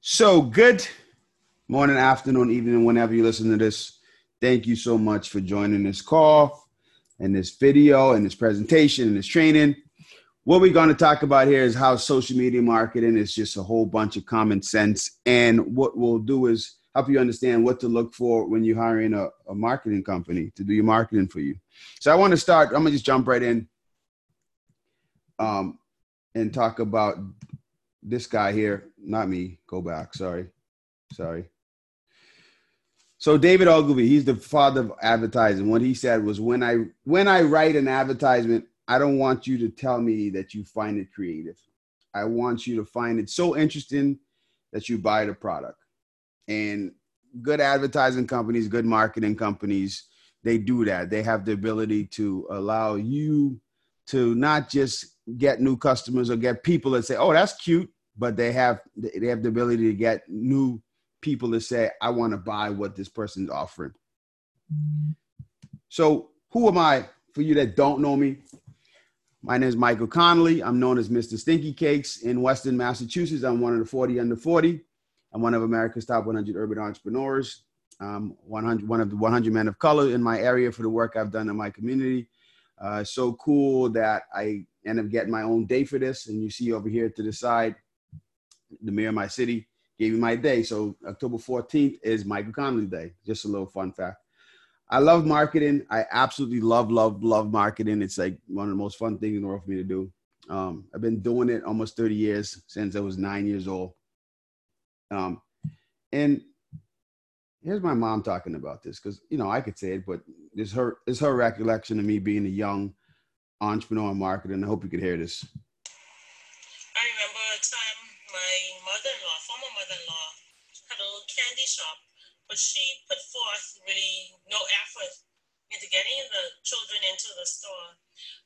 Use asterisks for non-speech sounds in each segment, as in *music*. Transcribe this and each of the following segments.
So good morning, afternoon, evening, whenever you listen to this. Thank you so much for joining this call and this video and this presentation and this training. What we're going to talk about here is how social media marketing is just a whole bunch of common sense. And what we'll do is help you understand what to look for when you're hiring a, a marketing company to do your marketing for you. So I want to start, I'm going to just jump right in um, and talk about this guy here, not me. Go back. Sorry. Sorry. So David Ogilvy, he's the father of advertising. What he said was when I when I write an advertisement, I don't want you to tell me that you find it creative. I want you to find it so interesting that you buy the product. And good advertising companies, good marketing companies, they do that. They have the ability to allow you to not just get new customers or get people that say, "Oh, that's cute," but they have they have the ability to get new people to say, "I want to buy what this person's offering." So, who am I? For you that don't know me, my name is Michael Connolly. I'm known as Mr. Stinky Cakes in Western Massachusetts. I'm one of the 40 under 40. I'm one of America's top 100 urban entrepreneurs. I'm 100, one of the 100 men of color in my area for the work I've done in my community. Uh, so cool that I end up getting my own day for this. And you see over here to the side, the mayor of my city gave me my day. So October 14th is Michael Connolly Day. Just a little fun fact. I love marketing. I absolutely love, love, love marketing. It's like one of the most fun things in the world for me to do. Um, I've been doing it almost 30 years since I was nine years old. Um, and here's my mom talking about this because you know I could say it, but it's her it's her recollection of me being a young entrepreneur and marketer. And I hope you could hear this. I remember a time my mother-in-law, former mother-in-law, had a little candy shop, but she put forth really no effort into getting the children into the store.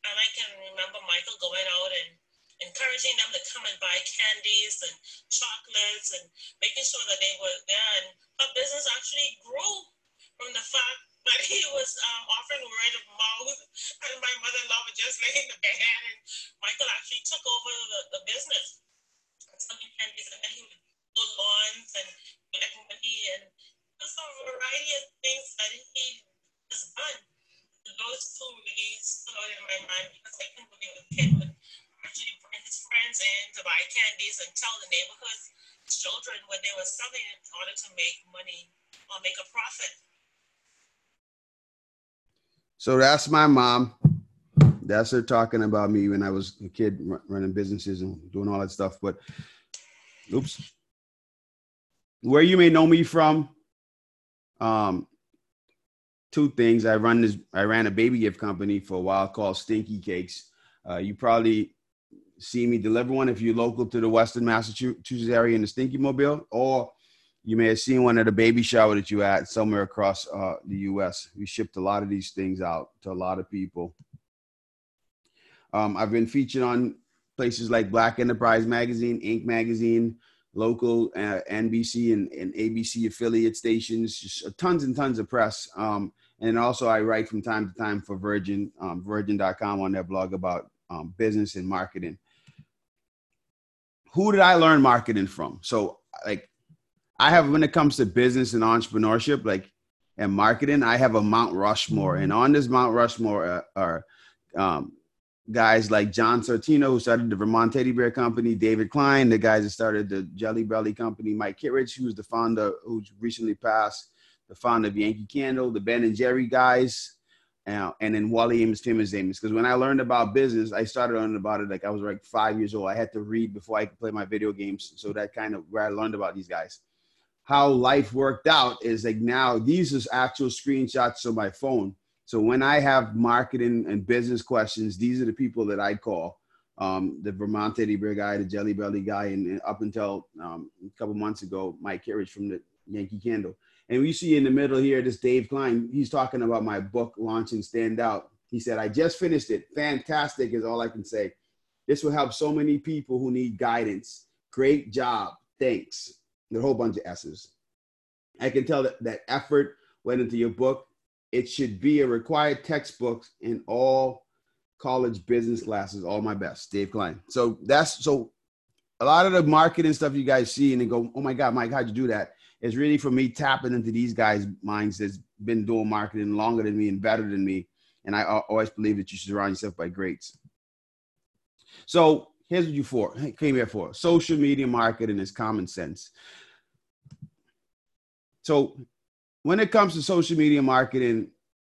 And I can remember Michael going out and encouraging them to come and buy candies and chocolates and making sure that they were there. And her business actually grew from the fact that he was um, offering word of mouth, and my mother-in-law was just laying the bed, and Michael actually took over the, the business. Selling candies, and then he would do lawns and collect money, and just a variety of things that he has done. Those two really stood in my mind because I couldn't believe a kid would actually bring his friends in to buy candies and tell the neighborhood's children what they were selling in order to make money or make a profit. So that's my mom. That's her talking about me when I was a kid running businesses and doing all that stuff. But oops. Where you may know me from, um, two things. I run this. I ran a baby gift company for a while called Stinky Cakes. Uh, you probably see me deliver one if you're local to the Western Massachusetts area in the Stinky Mobile, or you may have seen one at a baby shower that you at somewhere across uh, the U.S. We shipped a lot of these things out to a lot of people. Um, I've been featured on places like Black Enterprise Magazine, Inc. Magazine, local uh, NBC and, and, ABC affiliate stations, just tons and tons of press. Um, and also, I write from time to time for Virgin, um, Virgin.com on their blog about um, business and marketing. Who did I learn marketing from? So, like, I have when it comes to business and entrepreneurship, like and marketing, I have a Mount Rushmore, and on this Mount Rushmore uh, are um, guys like John Sortino, who started the Vermont Teddy Bear Company, David Klein, the guys that started the Jelly Belly Company, Mike Kittredge, who's the founder, who recently passed, the founder of Yankee Candle, the Ben and Jerry guys, uh, and then Wally Amos, Famous Amos. Because when I learned about business, I started learning about it like I was like five years old. I had to read before I could play my video games, so that kind of where I learned about these guys how life worked out is like now these is actual screenshots of my phone. So when I have marketing and business questions, these are the people that I call. Um, the Vermont Teddy Bear guy, the Jelly Belly guy, and, and up until um, a couple months ago, Mike Kittredge from the Yankee Candle. And we see in the middle here, this Dave Klein, he's talking about my book launching Stand Out. He said, I just finished it. Fantastic is all I can say. This will help so many people who need guidance. Great job. Thanks a whole bunch of S's. I can tell that that effort went into your book. It should be a required textbook in all college business classes. All my best, Dave Klein. So that's so a lot of the marketing stuff you guys see and then go, oh my God, Mike, how'd you do that? It's really for me tapping into these guys' minds that's been doing marketing longer than me and better than me. And I always believe that you should surround yourself by greats. So here's what you for came here for. Social media marketing is common sense. So when it comes to social media marketing,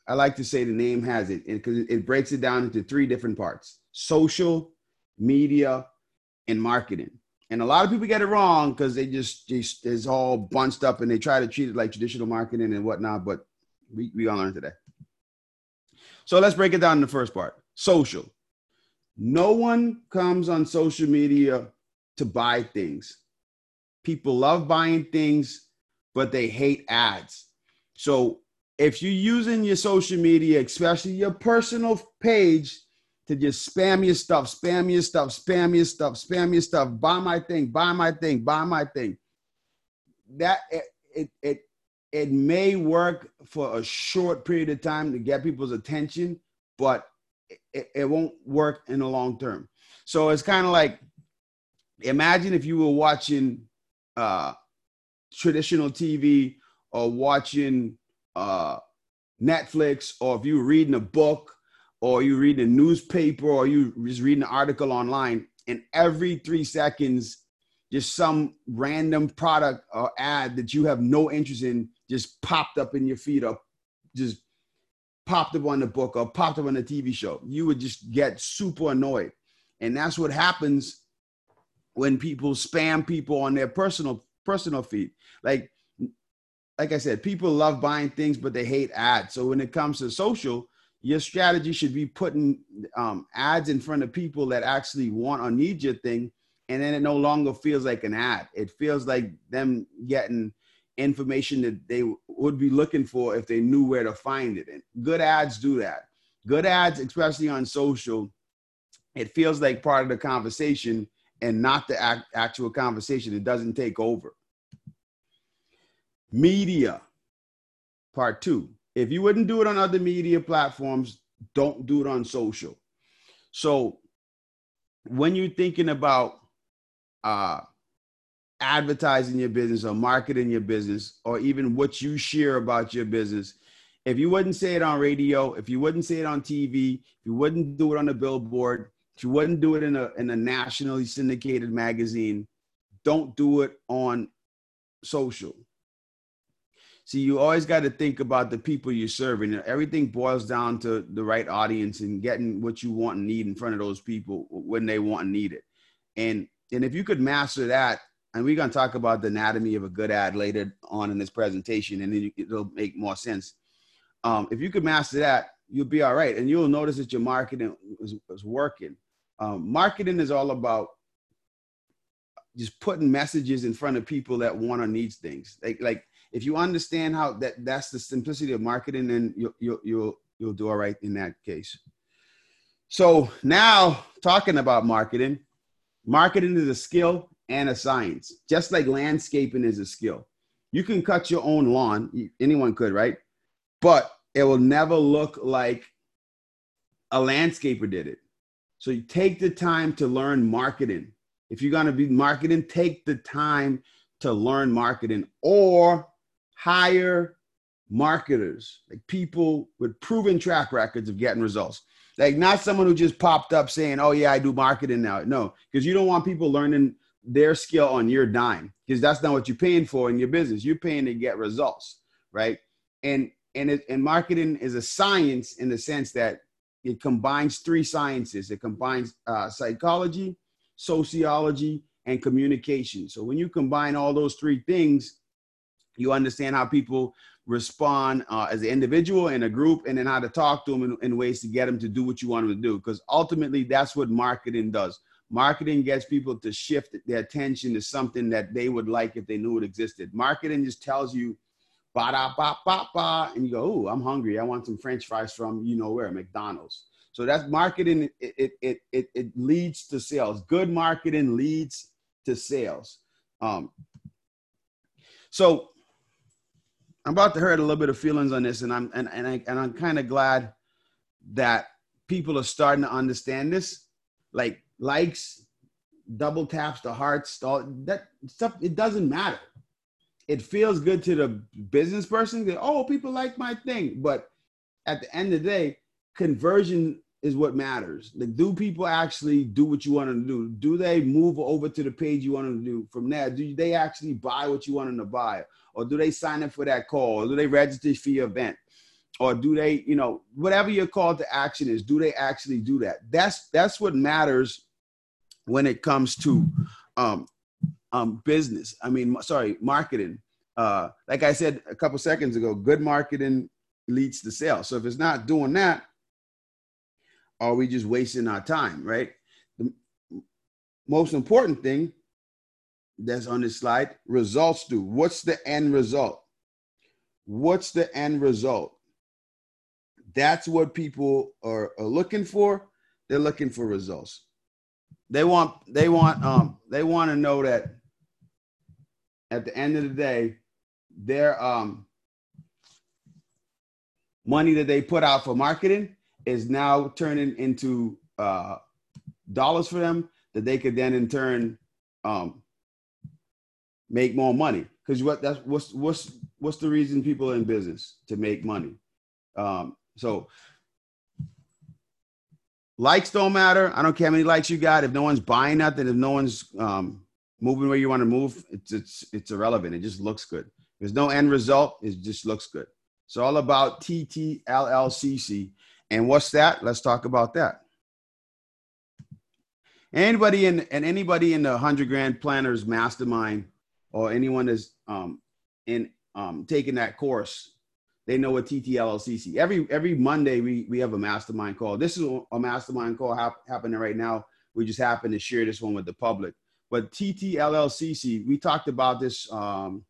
I like to say the name has it because it breaks it down into three different parts: social, media, and marketing. And a lot of people get it wrong because they just, just it's all bunched up and they try to treat it like traditional marketing and whatnot. But we we gonna learn today. So let's break it down in the first part: social. No one comes on social media to buy things. People love buying things, but they hate ads. So if you're using your social media, especially your personal page, to just spam your stuff, spam your stuff, spam your stuff, spam your stuff, buy my thing, buy my thing, buy my thing. That it it it, it may work for a short period of time to get people's attention, but it, it won't work in the long term. So it's kind of like imagine if you were watching uh, traditional TV or watching uh, Netflix, or if you're reading a book, or you're reading a newspaper, or you just reading an article online, and every three seconds, just some random product or ad that you have no interest in just popped up in your feed or just popped up on the book or popped up on the TV show. You would just get super annoyed. And that's what happens when people spam people on their personal personal feed. Like like I said, people love buying things, but they hate ads. So when it comes to social, your strategy should be putting um, ads in front of people that actually want or need your thing, and then it no longer feels like an ad. It feels like them getting information that they would be looking for if they knew where to find it. And good ads do that. Good ads, especially on social, it feels like part of the conversation and not the act, actual conversation. It doesn't take over. Media, part two. If you wouldn't do it on other media platforms, don't do it on social. So when you're thinking about uh, advertising your business or marketing your business or even what you share about your business if you wouldn't say it on radio if you wouldn't say it on tv if you wouldn't do it on a billboard if you wouldn't do it in a, in a nationally syndicated magazine don't do it on social see you always got to think about the people you're serving everything boils down to the right audience and getting what you want and need in front of those people when they want and need it and and if you could master that and we're going to talk about the anatomy of a good ad later on in this presentation, and then it'll make more sense. Um, if you could master that, you'll be all right, and you'll notice that your marketing is, is working. Um, marketing is all about just putting messages in front of people that want or needs things. Like, like if you understand how that that's the simplicity of marketing, then you'll you'll you'll, you'll do all right in that case. So now talking about marketing, marketing is a skill and a science, just like landscaping is a skill. You can cut your own lawn, anyone could, right? But it will never look like a landscaper did it. So you take the time to learn marketing. If you're going to be marketing, take the time to learn marketing or hire marketers, like people with proven track records of getting results. Like not someone who just popped up saying, "Oh yeah, I do marketing now." No, because you don't want people learning their skill on your dime because that's not what you're paying for in your business. You're paying to get results, right? And and it, and marketing is a science in the sense that it combines three sciences. It combines uh, psychology, sociology, and communication. So when you combine all those three things, you understand how people respond uh, as an individual in a group, and then how to talk to them in, in ways to get them to do what you want them to do. Because ultimately, that's what marketing does Marketing gets people to shift their attention to something that they would like if they knew it existed. Marketing just tells you, ba da ba ba ba, and you go, "Oh, I'm hungry. I want some French fries from you know where, McDonald's." So that's marketing. It it it it, it leads to sales. Good marketing leads to sales. Um, so I'm about to hurt a little bit of feelings on this, and I'm and and, I, and I'm kind of glad that people are starting to understand this. Like likes, double taps the hearts, all that stuff. It doesn't matter. It feels good to the business person. That, oh, people like my thing. But at the end of the day, conversion is what matters. Like, do people actually do what you want them to do? Do they move over to the page you want them to do? From there, do they actually buy what you want them to buy? Or do they sign up for that call? Or do they register for your event? Or do they, you know, whatever your call to action is, do they actually do that? That's that's what matters when it comes to um, um, business. I mean, sorry, marketing. Uh, like I said a couple seconds ago, good marketing leads to sales. So if it's not doing that, are we just wasting our time, right? The most important thing that's on this slide results do. What's the end result? What's the end result? That's what people are, are looking for. They're looking for results. They want they want um they want to know that at the end of the day, their um money that they put out for marketing is now turning into uh, dollars for them that they could then in turn um, make more money. Because what that's what's what's what's the reason people are in business to make money. Um, so likes don't matter. I don't care how many likes you got. If no one's buying nothing, if no one's um, moving where you want to move, it's it's it's irrelevant. It just looks good. There's no end result. It just looks good. It's all about TTLLCC. And what's that? Let's talk about that. Anybody in and anybody in the hundred grand planners mastermind or anyone that's um, in um, taking that course, they know what TTLLCC. Every every Monday we we have a mastermind call. This is a mastermind call hap- happening right now. We just happen to share this one with the public. But TTLLCC, we talked about this um,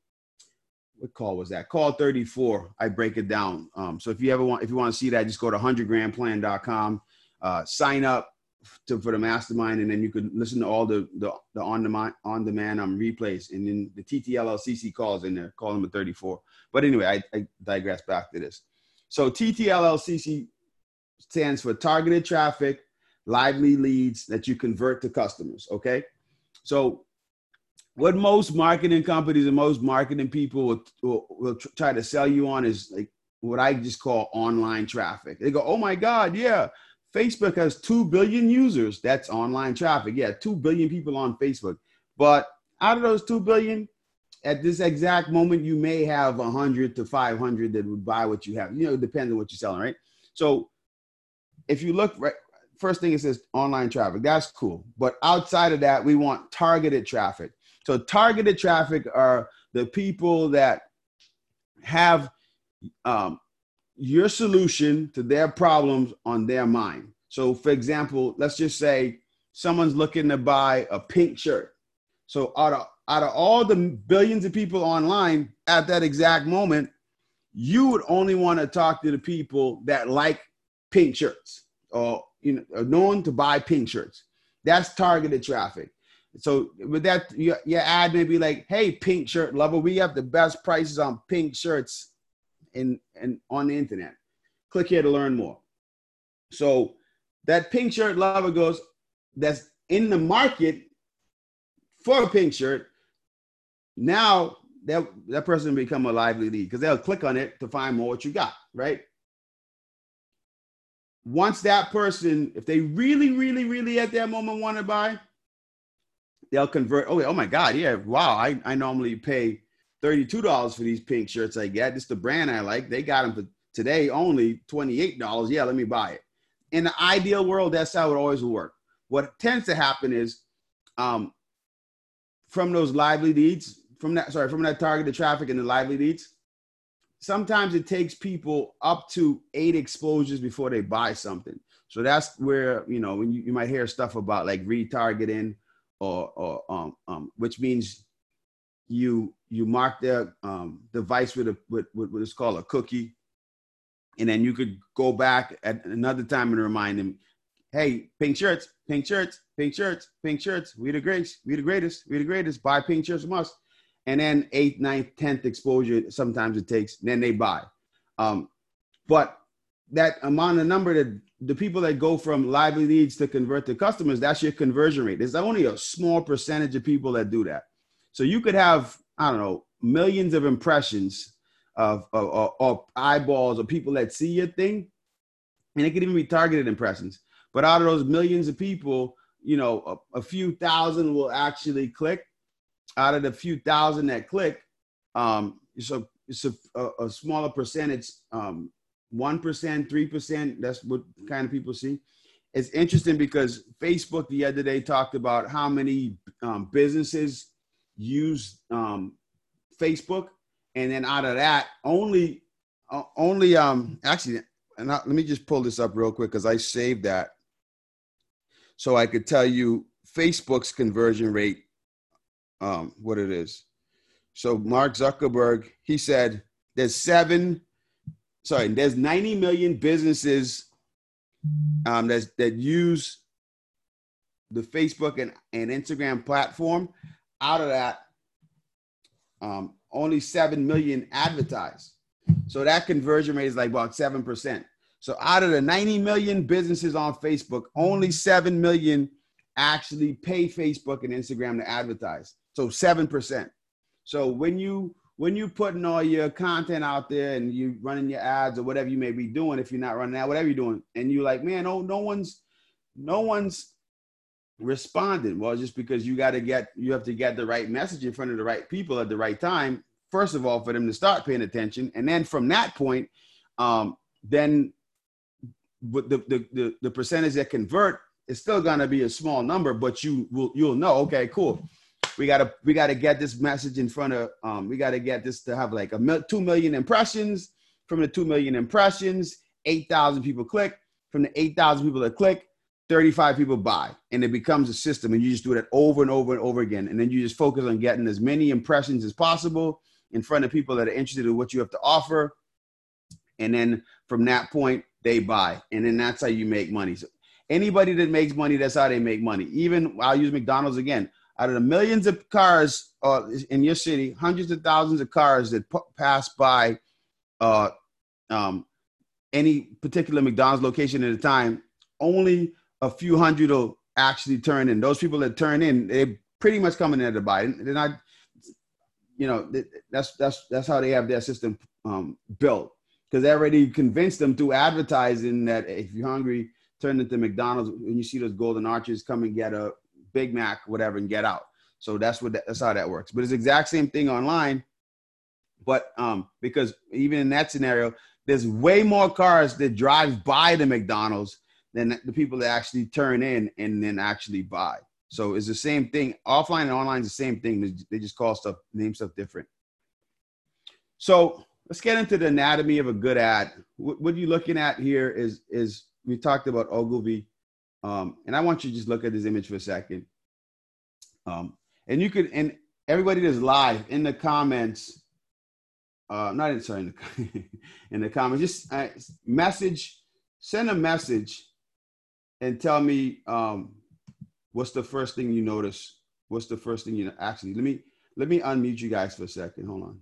what call was that? Call 34. I break it down. Um, so if you ever want, if you want to see that, just go to 100grandplan.com, uh, sign up to, for the mastermind, and then you could listen to all the, the, the on demand, on demand um, replays. And then the TTLLCC calls in there, call number 34. But anyway, I, I digress back to this. So TTLLCC stands for targeted traffic, lively leads that you convert to customers. Okay. So what most marketing companies and most marketing people will, will, will try to sell you on is like what I just call online traffic. They go, oh my God, yeah, Facebook has 2 billion users. That's online traffic. Yeah, 2 billion people on Facebook. But out of those 2 billion, at this exact moment, you may have 100 to 500 that would buy what you have. You know, depends on what you're selling, right? So if you look right, first thing it says online traffic. That's cool. But outside of that, we want targeted traffic. So targeted traffic are the people that have um, your solution to their problems on their mind. So, for example, let's just say someone's looking to buy a pink shirt. So, out of out of all the billions of people online at that exact moment, you would only want to talk to the people that like pink shirts or you know are known to buy pink shirts. That's targeted traffic. So with that, your, your ad may be like, "Hey, pink shirt lover, we have the best prices on pink shirts in and on the internet. Click here to learn more." So that pink shirt lover goes, "That's in the market for a pink shirt." Now that that person become a lively lead because they'll click on it to find more what you got, right? Once that person, if they really, really, really at that moment want to buy, they'll convert. Oh, oh my God, yeah, wow. I, I normally pay $32 for these pink shirts I get. This the brand I like. They got them for today only $28. Yeah, let me buy it. In the ideal world, that's how it always will work. What tends to happen is um, from those lively leads, from that, sorry, from that targeted traffic and the lively leads, sometimes it takes people up to eight exposures before they buy something. So that's where, you know, when you, you might hear stuff about like retargeting or, or um, um, which means you you mark their um, device with a with, with what is called a cookie, and then you could go back at another time and remind them, hey, pink shirts, pink shirts, pink shirts, pink shirts. We the greatest, we the greatest, we the greatest. Buy pink shirts from us. And then eighth, ninth, tenth exposure. Sometimes it takes. Then they buy. Um, but that amount of number that the people that go from lively leads to convert to customers, that's your conversion rate. There's only a small percentage of people that do that. So you could have, I don't know, millions of impressions of, of, of, eyeballs or people that see your thing, and it could even be targeted impressions. But out of those millions of people, you know, a, a few thousand will actually click. Out of the few thousand that click, um, so it's a, a, a smaller percentage, um, 1%, 3%. That's what kind of people see. It's interesting because Facebook the other day talked about how many um, businesses use um, Facebook. And then out of that, only, uh, only, um, actually, and I, let me just pull this up real quick because I saved that so I could tell you Facebook's conversion rate, um, what it is. So Mark Zuckerberg, he said there's seven, sorry, there's 90 million businesses um, that that use the Facebook and, and Instagram platform. Out of that, um, only 7 million advertise. So that conversion rate is like about 7%. So out of the 90 million businesses on Facebook, only 7 million actually pay Facebook and Instagram to advertise. So 7%. So when you when you're putting all your content out there and you running your ads or whatever you may be doing, if you're not running that, whatever you're doing, and you're like, man, oh, no one's no one's responding. Well, just because you got to get you have to get the right message in front of the right people at the right time. First of all, for them to start paying attention, and then from that point, um, then the, the the the percentage that convert is still gonna be a small number, but you will you'll know. Okay, cool. We gotta we gotta get this message in front of um, we gotta get this to have like a mil- two million impressions. From the two million impressions, eight thousand people click. From the eight thousand people that click, 35 people buy. And it becomes a system and you just do that over and over and over again. And then you just focus on getting as many impressions as possible in front of people that are interested in what you have to offer. And then from that point they buy. And then that's how you make money. So anybody that makes money that's how they make money. Even i'll use mcdonald's again out of the millions of cars uh, in your city hundreds of thousands of cars that p- pass by uh, um, any particular mcdonald's location at a time only a few hundred will actually turn in. Those people that turn in, they pretty much coming in to buy. They're not, you know, that's that's that's how they have their system um, built because they already convinced them through advertising that if you're hungry, turn into McDonald's. When you see those golden arches, come and get a Big Mac, whatever, and get out. So that's what that, that's how that works. But it's exact same thing online. But um, because even in that scenario, there's way more cars that drive by the McDonald's than the people that actually turn in and then actually buy. So it's the same thing. Offline and online is the same thing. They just call stuff, name stuff different. So let's get into the anatomy of a good ad. What, you're looking at here is is we talked about Ogilvy, um, and I want you to just look at this image for a second. Um, and you could and everybody that's live in the comments, uh, not in sorry in the, *laughs* in the comments, just uh, message, send a message and tell me um, what's the first thing you notice. What's the first thing you actually? Let me let me unmute you guys for a second. Hold on.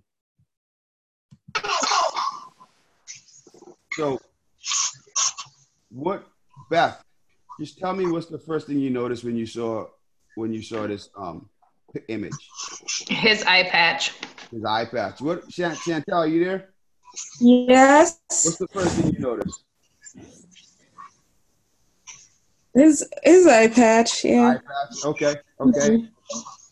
So, what, Beth? Just tell me what's the first thing you noticed when you saw when you saw this um image. His eye patch. His eye patch. What, Chantel? Are you there? Yes. What's the first thing you noticed? His his eye patch, yeah. Eye patch. Okay, okay. Mm-hmm.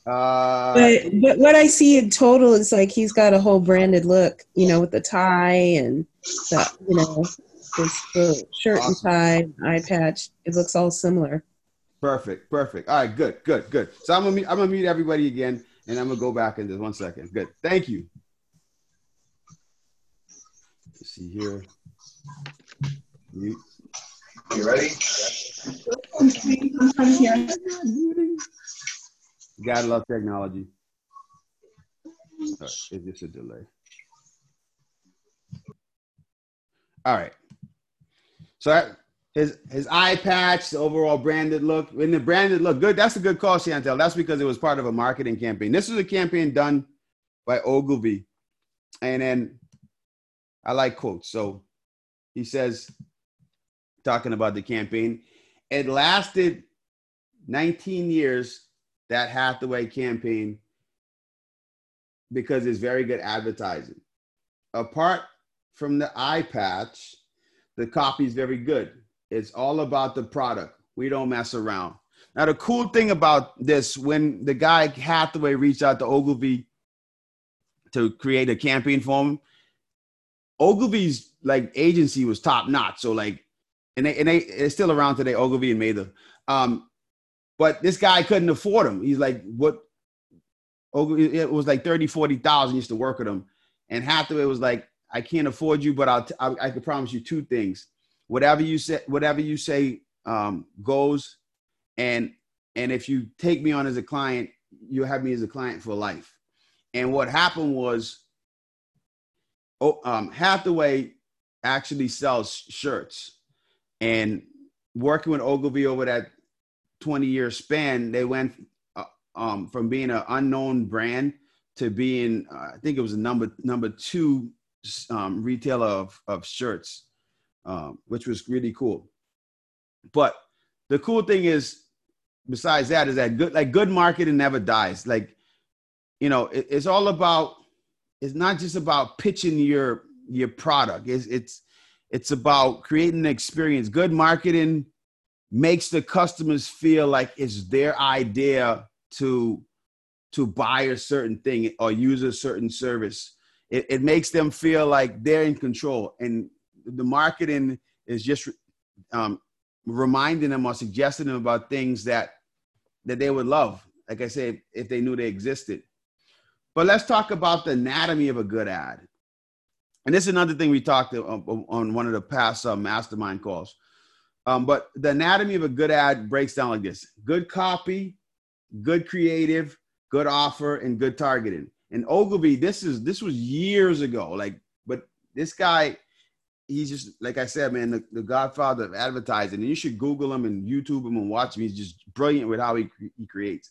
Uh, but but what I see in total is like he's got a whole branded look, you know, with the tie and the you know this the shirt awesome. and tie, eye patch. It looks all similar. Perfect, perfect. All right, good, good, good. So I'm gonna meet, I'm gonna meet everybody again, and I'm gonna go back in just one second. Good, thank you. Let's see here. You, you ready? Gotta love technology. Right, it's just a delay. All right. So his his eye patch, the overall branded look, and the branded look good. That's a good call, Chantel. That's because it was part of a marketing campaign. This was a campaign done by Ogilvy, and then I like quotes. So he says, talking about the campaign. It lasted 19 years, that Hathaway campaign, because it's very good advertising. Apart from the eye patch, the copy is very good. It's all about the product. We don't mess around. Now, the cool thing about this, when the guy Hathaway reached out to Ogilvy to create a campaign for him, Ogilvy's like agency was top notch. So like, and they and they it's still around today. Ogilvy and Mather. Um, but this guy couldn't afford him. He's like, what? Ogilvy, it was like 30, 40,000 used to work with him. And Hathaway was like, I can't afford you, but I'll t- I, I can promise you two things. Whatever you say, whatever you say um, goes, and and if you take me on as a client, you have me as a client for life. And what happened was, oh, um, Hathaway actually sells shirts, and working with Ogilvy over that 20 year span, they went uh, um, from being an unknown brand to being, uh, I think it was number number two um, retailer of, of shirts, um, which was really cool. But the cool thing is, besides that, is that good like good marketing never dies. Like, you know, it, it's all about. It's not just about pitching your your product. It's it's it's about creating an experience. Good marketing makes the customers feel like it's their idea to to buy a certain thing or use a certain service. It, it makes them feel like they're in control, and the marketing is just um, reminding them or suggesting them about things that that they would love. Like I said, if they knew they existed. But let's talk about the anatomy of a good ad. And this is another thing we talked on one of the past uh, mastermind calls. Um, but the anatomy of a good ad breaks down like this good copy, good creative, good offer, and good targeting. And Ogilvy, this is this was years ago. Like, but this guy, he's just like I said, man, the, the godfather of advertising. And you should Google him and YouTube him and watch him. He's just brilliant with how he he creates.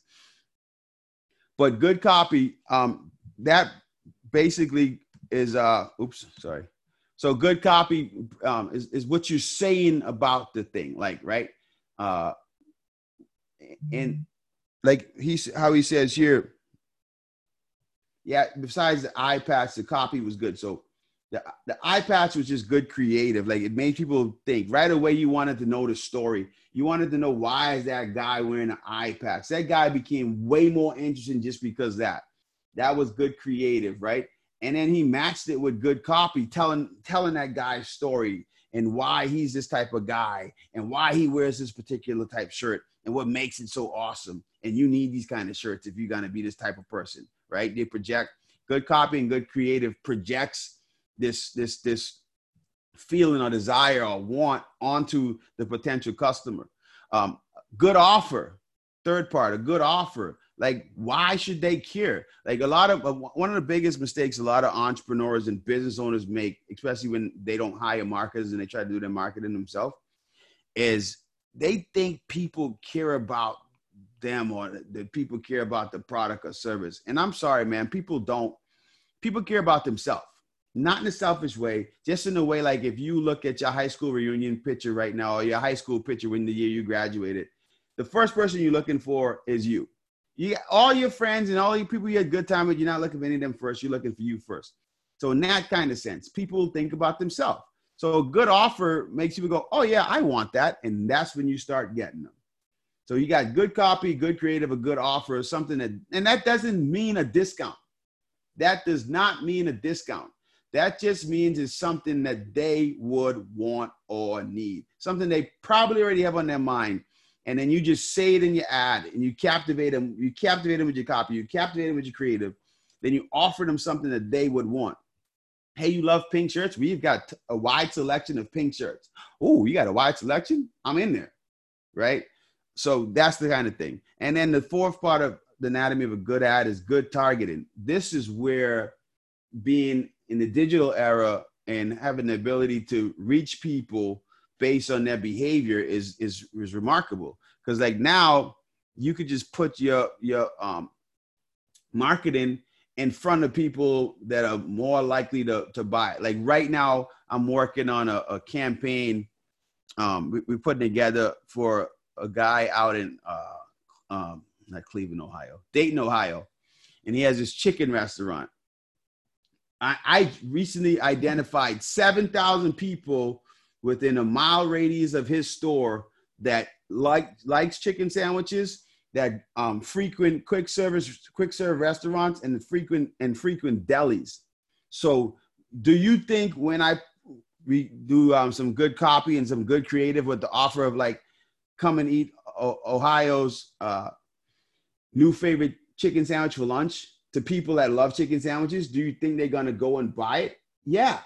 But good copy, um, that basically is uh oops, sorry. So good copy um, is, is what you're saying about the thing, like right, uh, and like he's how he says here. Yeah, besides the eye patch, the copy was good. So the the eye patch was just good creative. Like it made people think right away. You wanted to know the story. You wanted to know why is that guy wearing an eye patch. That guy became way more interesting just because that. That was good creative, right? and then he matched it with good copy telling telling that guy's story and why he's this type of guy and why he wears this particular type shirt and what makes it so awesome and you need these kind of shirts if you're to be this type of person right? They project good copy and good creative projects this this this feeling or desire or want onto the potential customer. Um, good offer third part a good offer. Like, why should they care? Like, a lot of uh, one of the biggest mistakes a lot of entrepreneurs and business owners make, especially when they don't hire marketers and they try to do their marketing themselves, is they think people care about them or that people care about the product or service. And I'm sorry, man, people don't. People care about themselves, not in a selfish way, just in a way like if you look at your high school reunion picture right now or your high school picture when the year you graduated, the first person you're looking for is you you all your friends and all your people you had good time with, you're not looking for any of them first. You're looking for you first. So in that kind of sense, people think about themselves. So a good offer makes people go, oh yeah, I want that. And that's when you start getting them. So you got good copy, good creative, a good offer, something that, and that doesn't mean a discount. That does not mean a discount. That just means it's something that they would want or need, something they probably already have on their mind. And then you just say it in your ad and you captivate them you captivate them with your copy you captivate them with your creative then you offer them something that they would want. Hey you love pink shirts? We've got a wide selection of pink shirts. Oh you got a wide selection? I'm in there right so that's the kind of thing. And then the fourth part of the anatomy of a good ad is good targeting. This is where being in the digital era and having the ability to reach people based on their behavior is is is remarkable. Because like now you could just put your your um marketing in front of people that are more likely to to buy like right now i'm working on a, a campaign um, we, we put together for a guy out in uh, um, not Cleveland, Ohio, Dayton, Ohio, and he has this chicken restaurant. I, I recently identified 7,000 people within a mile radius of his store that like likes chicken sandwiches, that um, frequent quick service, quick serve restaurants, and frequent and frequent delis. So, do you think when I we do um, some good copy and some good creative with the offer of like come and eat o- Ohio's uh, new favorite chicken sandwich for lunch to people that love chicken sandwiches, do you think they're gonna go and buy it? Yeah,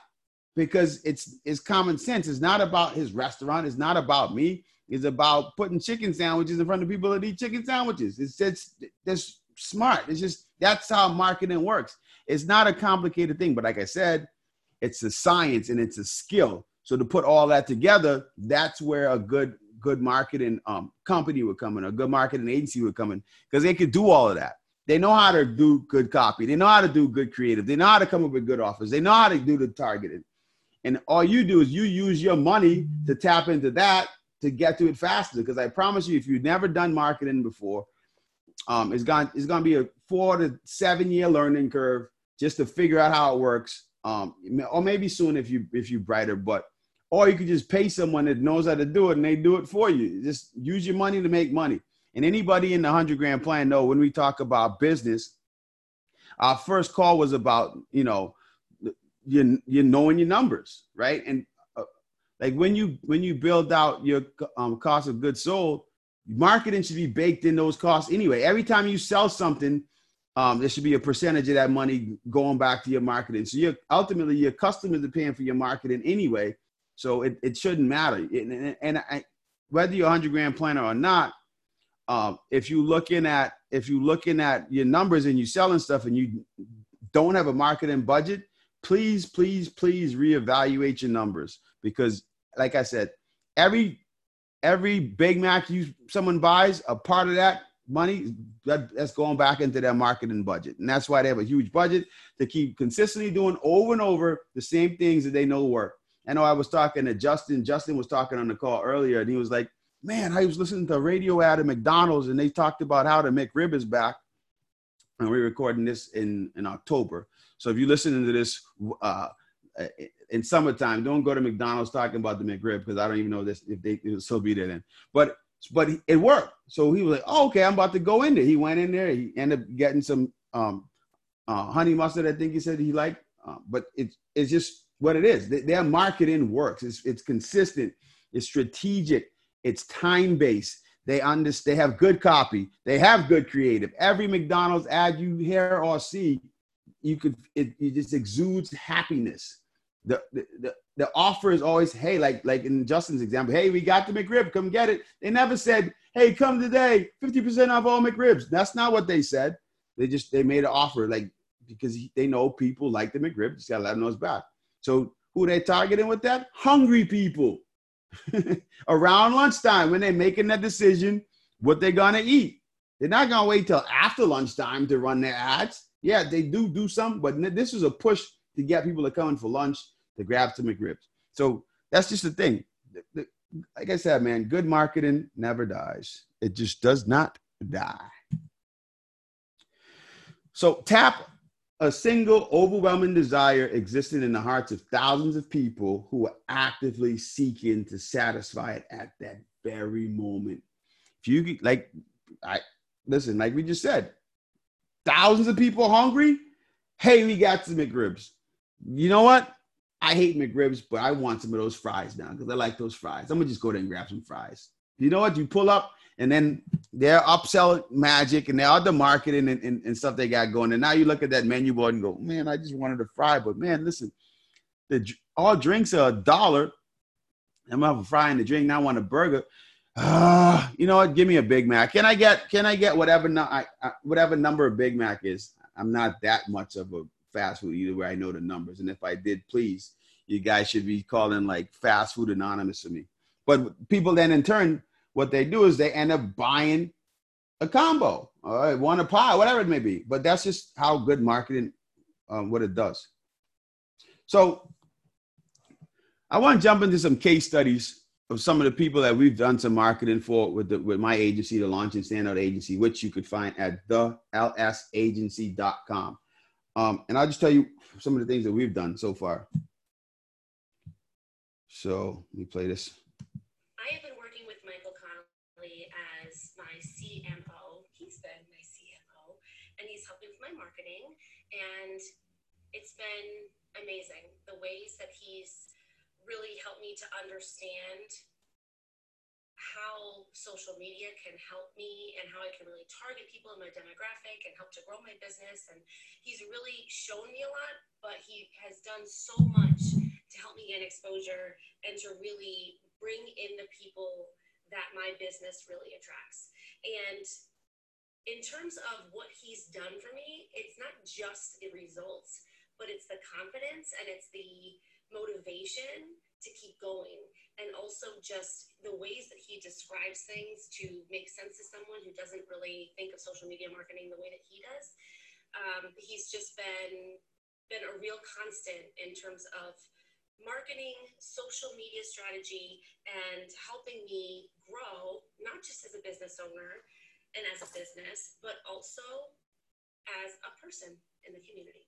because it's it's common sense. It's not about his restaurant. It's not about me. It's about putting chicken sandwiches in front of people that eat chicken sandwiches. It's just that's smart. It's just that's how marketing works. It's not a complicated thing, but like I said, it's a science and it's a skill. So to put all that together, that's where a good good marketing um, company would come in, a good marketing agency would come in, because they could do all of that. They know how to do good copy. They know how to do good creative. They know how to come up with good offers. They know how to do the targeting. And all you do is you use your money to tap into that to get to it faster. Because I promise you, if you've never done marketing before, um, it's going it's going to be a four to seven year learning curve just to figure out how it works. Um, or maybe soon if you if you brighter, but or you could just pay someone that knows how to do it and they do it for you. Just use your money to make money. And anybody in the hundred grand plan know when we talk about business, our first call was about you know you you knowing your numbers, right? And uh, like when you when you build out your um, cost of goods sold, marketing should be baked in those costs anyway. Every time you sell something, um, there should be a percentage of that money going back to your marketing. So you're ultimately your customers are paying for your marketing anyway. So it, it shouldn't matter. And, and, I, whether you're a hundred grand planner or not, um, if you looking at if you looking at your numbers and you selling stuff and you don't have a marketing budget, please, please, please reevaluate your numbers because, like I said, every every Big Mac you someone buys, a part of that money that, that's going back into their marketing budget, and that's why they have a huge budget to keep consistently doing over and over the same things that they know work. I know I was talking to Justin. Justin was talking on the call earlier, and he was like, "Man, I was listening to radio ad at McDonald's, and they talked about how to McRib is back." And we're recording this in in October. So if you're listening to this uh, in summertime, don't go to McDonald's talking about the McRib because I don't even know this if they will still be there then. But but it worked. So he was like, oh, okay, I'm about to go in there. He went in there. He ended up getting some um, uh, honey mustard. I think he said he liked. Uh, but it's it's just what it is. Their marketing works. It's it's consistent. It's strategic. It's time based. They understand. They have good copy. They have good creative. Every McDonald's ad you hear or see you could it, it just exudes happiness. The, the, the the offer is always, hey, like like in Justin's example, hey, we got the McRib, come get it. They never said, hey, come today, 50% off all McRibs. That's not what they said. They just they made an offer like because they know people like the McRib, just gotta let them know it's back. So who they targeting with that? Hungry people. *laughs* Around lunchtime when they're making that decision what they're gonna eat. They're not gonna wait till after lunchtime to run their ads yeah, they do do some, but this is a push to get people to come in for lunch to grab some McRibs. So that's just the thing. Like I said, man, good marketing never dies. It just does not die. So tap a single overwhelming desire existing in the hearts of thousands of people who are actively seeking to satisfy it at that very moment. If you like, I listen, like we just said, thousands of people hungry. Hey, we got some McRibs. You know what? I hate McRibs, but I want some of those fries now because I like those fries. I'm gonna just go there and grab some fries. You know what? You pull up and then they're upsell magic and they're other marketing and, and, and, stuff they got going. And now you look at that menu board and go, man, I just wanted a fry, but man, listen, the all drinks are a dollar. I'm gonna have a fry and a drink. Now I want a burger uh, you know what? Give me a Big Mac. Can I get can I get whatever no, I, I, whatever number of Big Mac is? I'm not that much of a fast food either where I know the numbers. And if I did, please, you guys should be calling like fast food anonymous to me. But people then in turn, what they do is they end up buying a combo, all right, one a pie, whatever it may be. But that's just how good marketing, um, what it does. So I want to jump into some case studies of some of the people that we've done some marketing for with the, with my agency, the Launch and Standout Agency, which you could find at the lsagency.com. Um, and I'll just tell you some of the things that we've done so far. So let me play this. I have been working with Michael Connolly as my CMO. He's been my CMO, and he's helping with my marketing. And it's been amazing the ways that he's really helped me to understand how social media can help me and how I can really target people in my demographic and help to grow my business. And he's really shown me a lot, but he has done so much to help me gain exposure and to really bring in the people that my business really attracts. And in terms of what he's done for me, it's not just the results, but it's the confidence and it's the motivation to keep going. And also just the ways that he describes things to make sense to someone who doesn't really think of social media marketing the way that he does. Um, he's just been been a real constant in terms of marketing social media strategy and helping me grow not just as a business owner and as a business but also as a person in the community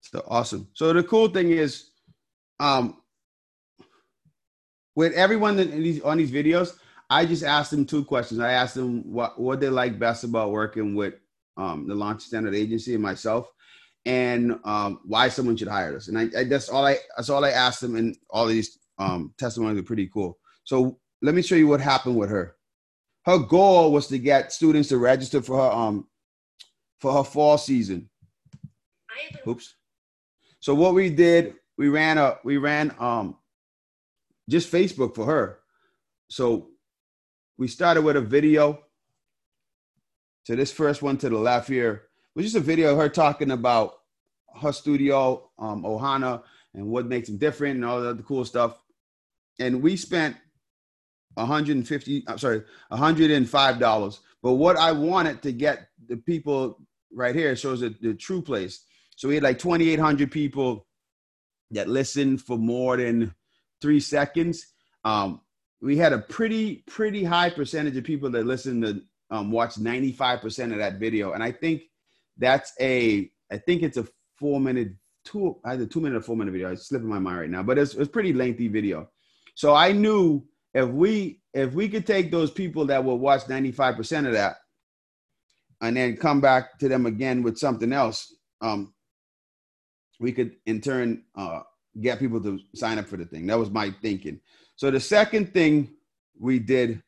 so awesome so the cool thing is um, with everyone these on these videos, I just asked them two questions. I asked them what what they like best about working with um, the Launch Standout Agency and myself, and um, why someone should hire us. And I, I, that's all I that's all I asked them, and all these um, testimonies are pretty cool. So let me show you what happened with her. Her goal was to get students to register for her um for her fall season. Oops. So what we did we ran a we ran um just Facebook for her. So we started with a video. So this first one to the left here was just a video of her talking about her studio, um, Ohana, and what makes them different and all the other cool stuff. And we spent 150, I'm sorry, $105. But what I wanted to get the people right here shows the, the true place. So we had like 2,800 people that listened for more than three seconds. Um, we had a pretty pretty high percentage of people that listened to um, watch 95% of that video, and I think that's a I think it's a four minute two either two minute or four minute video. It's slipping my mind right now, but it's it's pretty lengthy video. So I knew if we if we could take those people that will watch 95% of that and then come back to them again with something else, um, we could in turn uh, get people to sign up for the thing. That was my thinking. So the second thing we did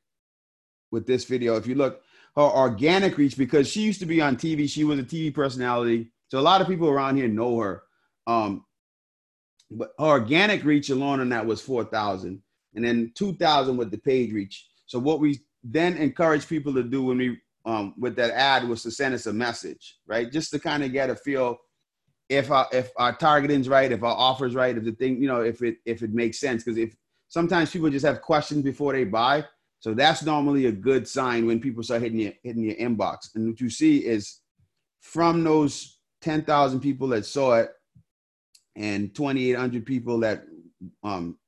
with this video, if you look, her organic reach, because she used to be on TV, she was a TV personality. So a lot of people around here know her. Um, but her organic reach alone on that was 4,000 and then 2,000 with the page reach. So what we then encourage people to do when we um, with that ad was to send us a message, right? Just to kind of get a feel if our if our targeting's right, if our offer's right, if the thing, you know, if it if it makes sense. Because if sometimes people just have questions before they buy, so that's normally a good sign when people start hitting your hitting your inbox. And what you see is from those ten thousand people that saw it and twenty eight hundred people that um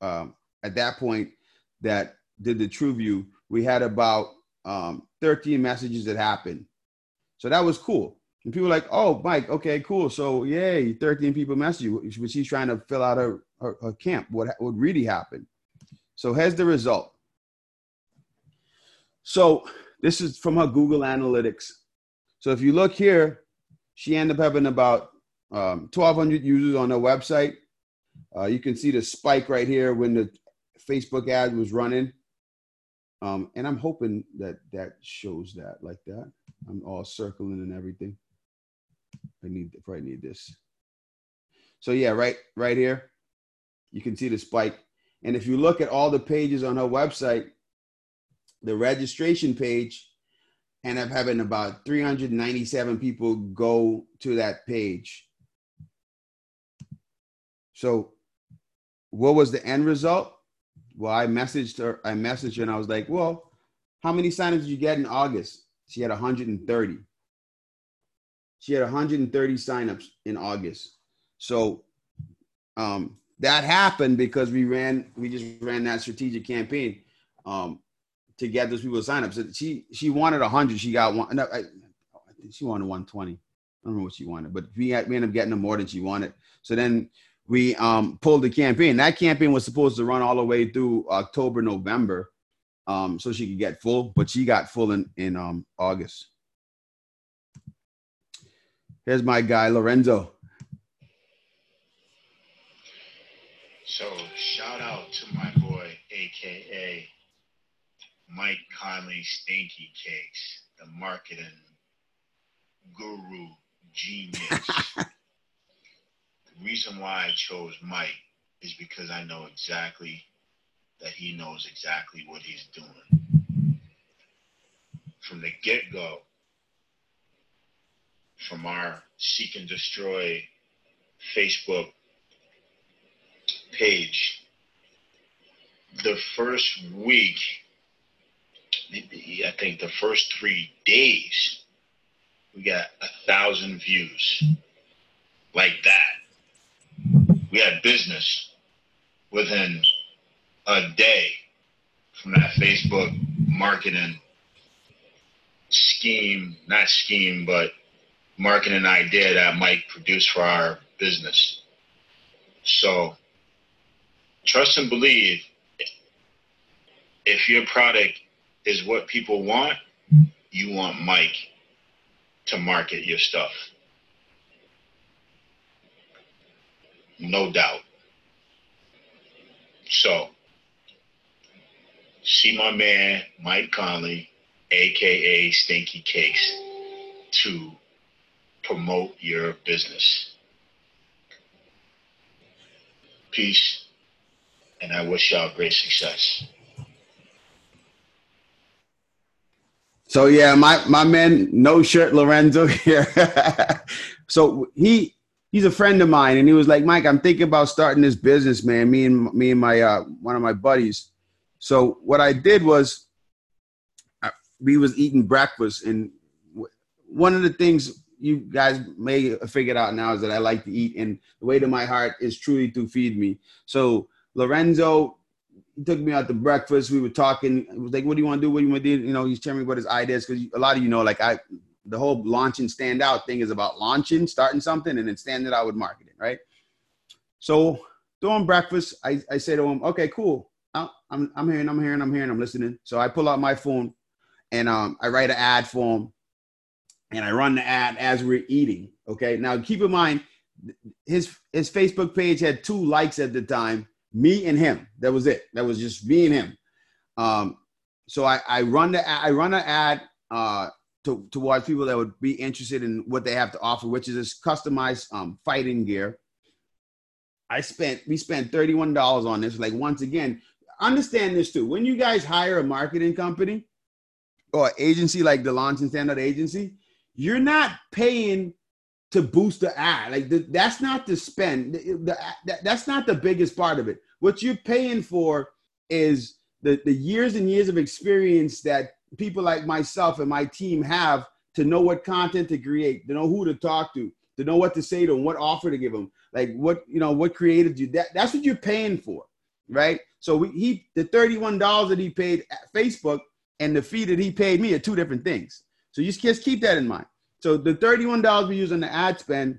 um at that point that did the True View, we had about um 13 messages that happened. So that was cool. And people like, oh, Mike, okay, cool. So, yay, 13 people message you. Was she trying to fill out her, her, her camp? What, what really happened? So, here's the result. So, this is from her Google Analytics. So, if you look here, she ended up having about um, 1,200 users on her website. Uh, you can see the spike right here when the Facebook ad was running. Um, and I'm hoping that that shows that like that. I'm all circling and everything. I need probably need this. So yeah, right right here, you can see the spike. And if you look at all the pages on her website, the registration page and I'm having about 397 people go to that page. So what was the end result? Well, I messaged her, I messaged her and I was like, well, how many signups did you get in August? She had 130. She had 130 signups in August. So um, that happened because we ran we just ran that strategic campaign um, to get those people to sign up. So she she wanted hundred, she got one. No, I, think she wanted one twenty. I don't know what she wanted, but we had, we ended up getting them more than she wanted. So then we um, pulled the campaign. That campaign was supposed to run all the way through October, November, um, so she could get full, but she got full in in um, August. Here's my guy Lorenzo. So shout out to my boy, aka Mike Connolly Stinky Cakes, the marketing guru genius. *laughs* reason why I chose Mike is because I know exactly that he knows exactly what he's doing. From the get go, from our Seek and Destroy Facebook page, the first week, I think the first three days, we got a thousand views like that. We had business within a day from that Facebook marketing scheme, not scheme, but marketing idea that Mike produced for our business. So trust and believe if your product is what people want, you want Mike to market your stuff. No doubt. So, see my man, Mike Connolly, aka Stinky Cakes, to promote your business. Peace, and I wish y'all great success. So yeah, my my man, no shirt Lorenzo *laughs* here. so he he's a friend of mine, and he was like, Mike, I'm thinking about starting this business, man. Me and me and my uh, one of my buddies. So what I did was, I, we was eating breakfast, and one of the things you guys may have figured out now is that I like to eat, and the way to my heart is truly to feed me. So Lorenzo took me out to breakfast. We were talking. It was like, "What do you want to do? What do you want to do?" You know, he's telling me what his ideas because a lot of you know, like I, the whole launch and stand out thing is about launching, starting something, and then standing out with marketing, right? So during breakfast, I, I say to him, "Okay, cool. I'm I'm hearing, I'm hearing, I'm hearing, I'm listening." So I pull out my phone, and um, I write an ad for him, and I run the ad as we're eating. Okay, now keep in mind, his his Facebook page had two likes at the time me and him. That was it. That was just me and him. Um, so I, I run the I run an ad uh, to, towards people that would be interested in what they have to offer, which is this customized um, fighting gear. I spent we spent thirty one dollars on this. Like once again, understand this too. When you guys hire a marketing company or agency like the Launch and Standout Agency, you're not paying to boost the ad. Like the, that's not the spend. The, the, that, that's not the biggest part of it. What you're paying for is the, the years and years of experience that people like myself and my team have to know what content to create, to know who to talk to, to know what to say to them, what offer to give them, like what you know, what creative you. That that's what you're paying for, right? So we, he the thirty one dollars that he paid at Facebook and the fee that he paid me are two different things. So you just keep that in mind. So the $31 we use on the ad spend,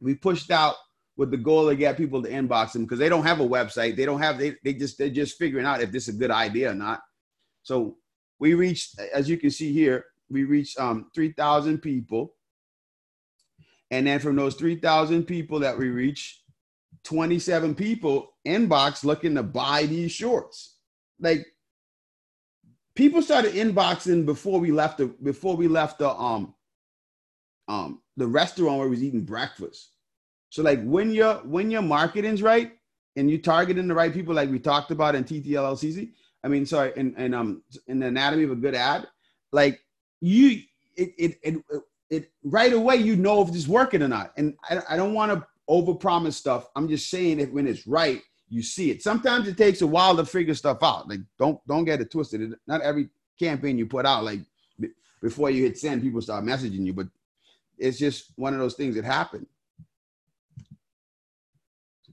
we pushed out with the goal to get people to inbox them because they don't have a website. They don't have they they just they're just figuring out if this is a good idea or not. So we reached, as you can see here, we reached um, 3,000 people. And then from those 3,000 people that we reached, 27 people inbox looking to buy these shorts. Like people started inboxing before we left the before we left the um um, the restaurant where we was eating breakfast. So like when your when your marketing's right and you're targeting the right people, like we talked about in TTLLCC, I mean, sorry, in, in um in the anatomy of a good ad, like you it it it, it right away you know if it's working or not. And I, I don't want to overpromise stuff. I'm just saying if when it's right, you see it. Sometimes it takes a while to figure stuff out. Like don't don't get it twisted. Not every campaign you put out, like before you hit send, people start messaging you. But it's just one of those things that happen.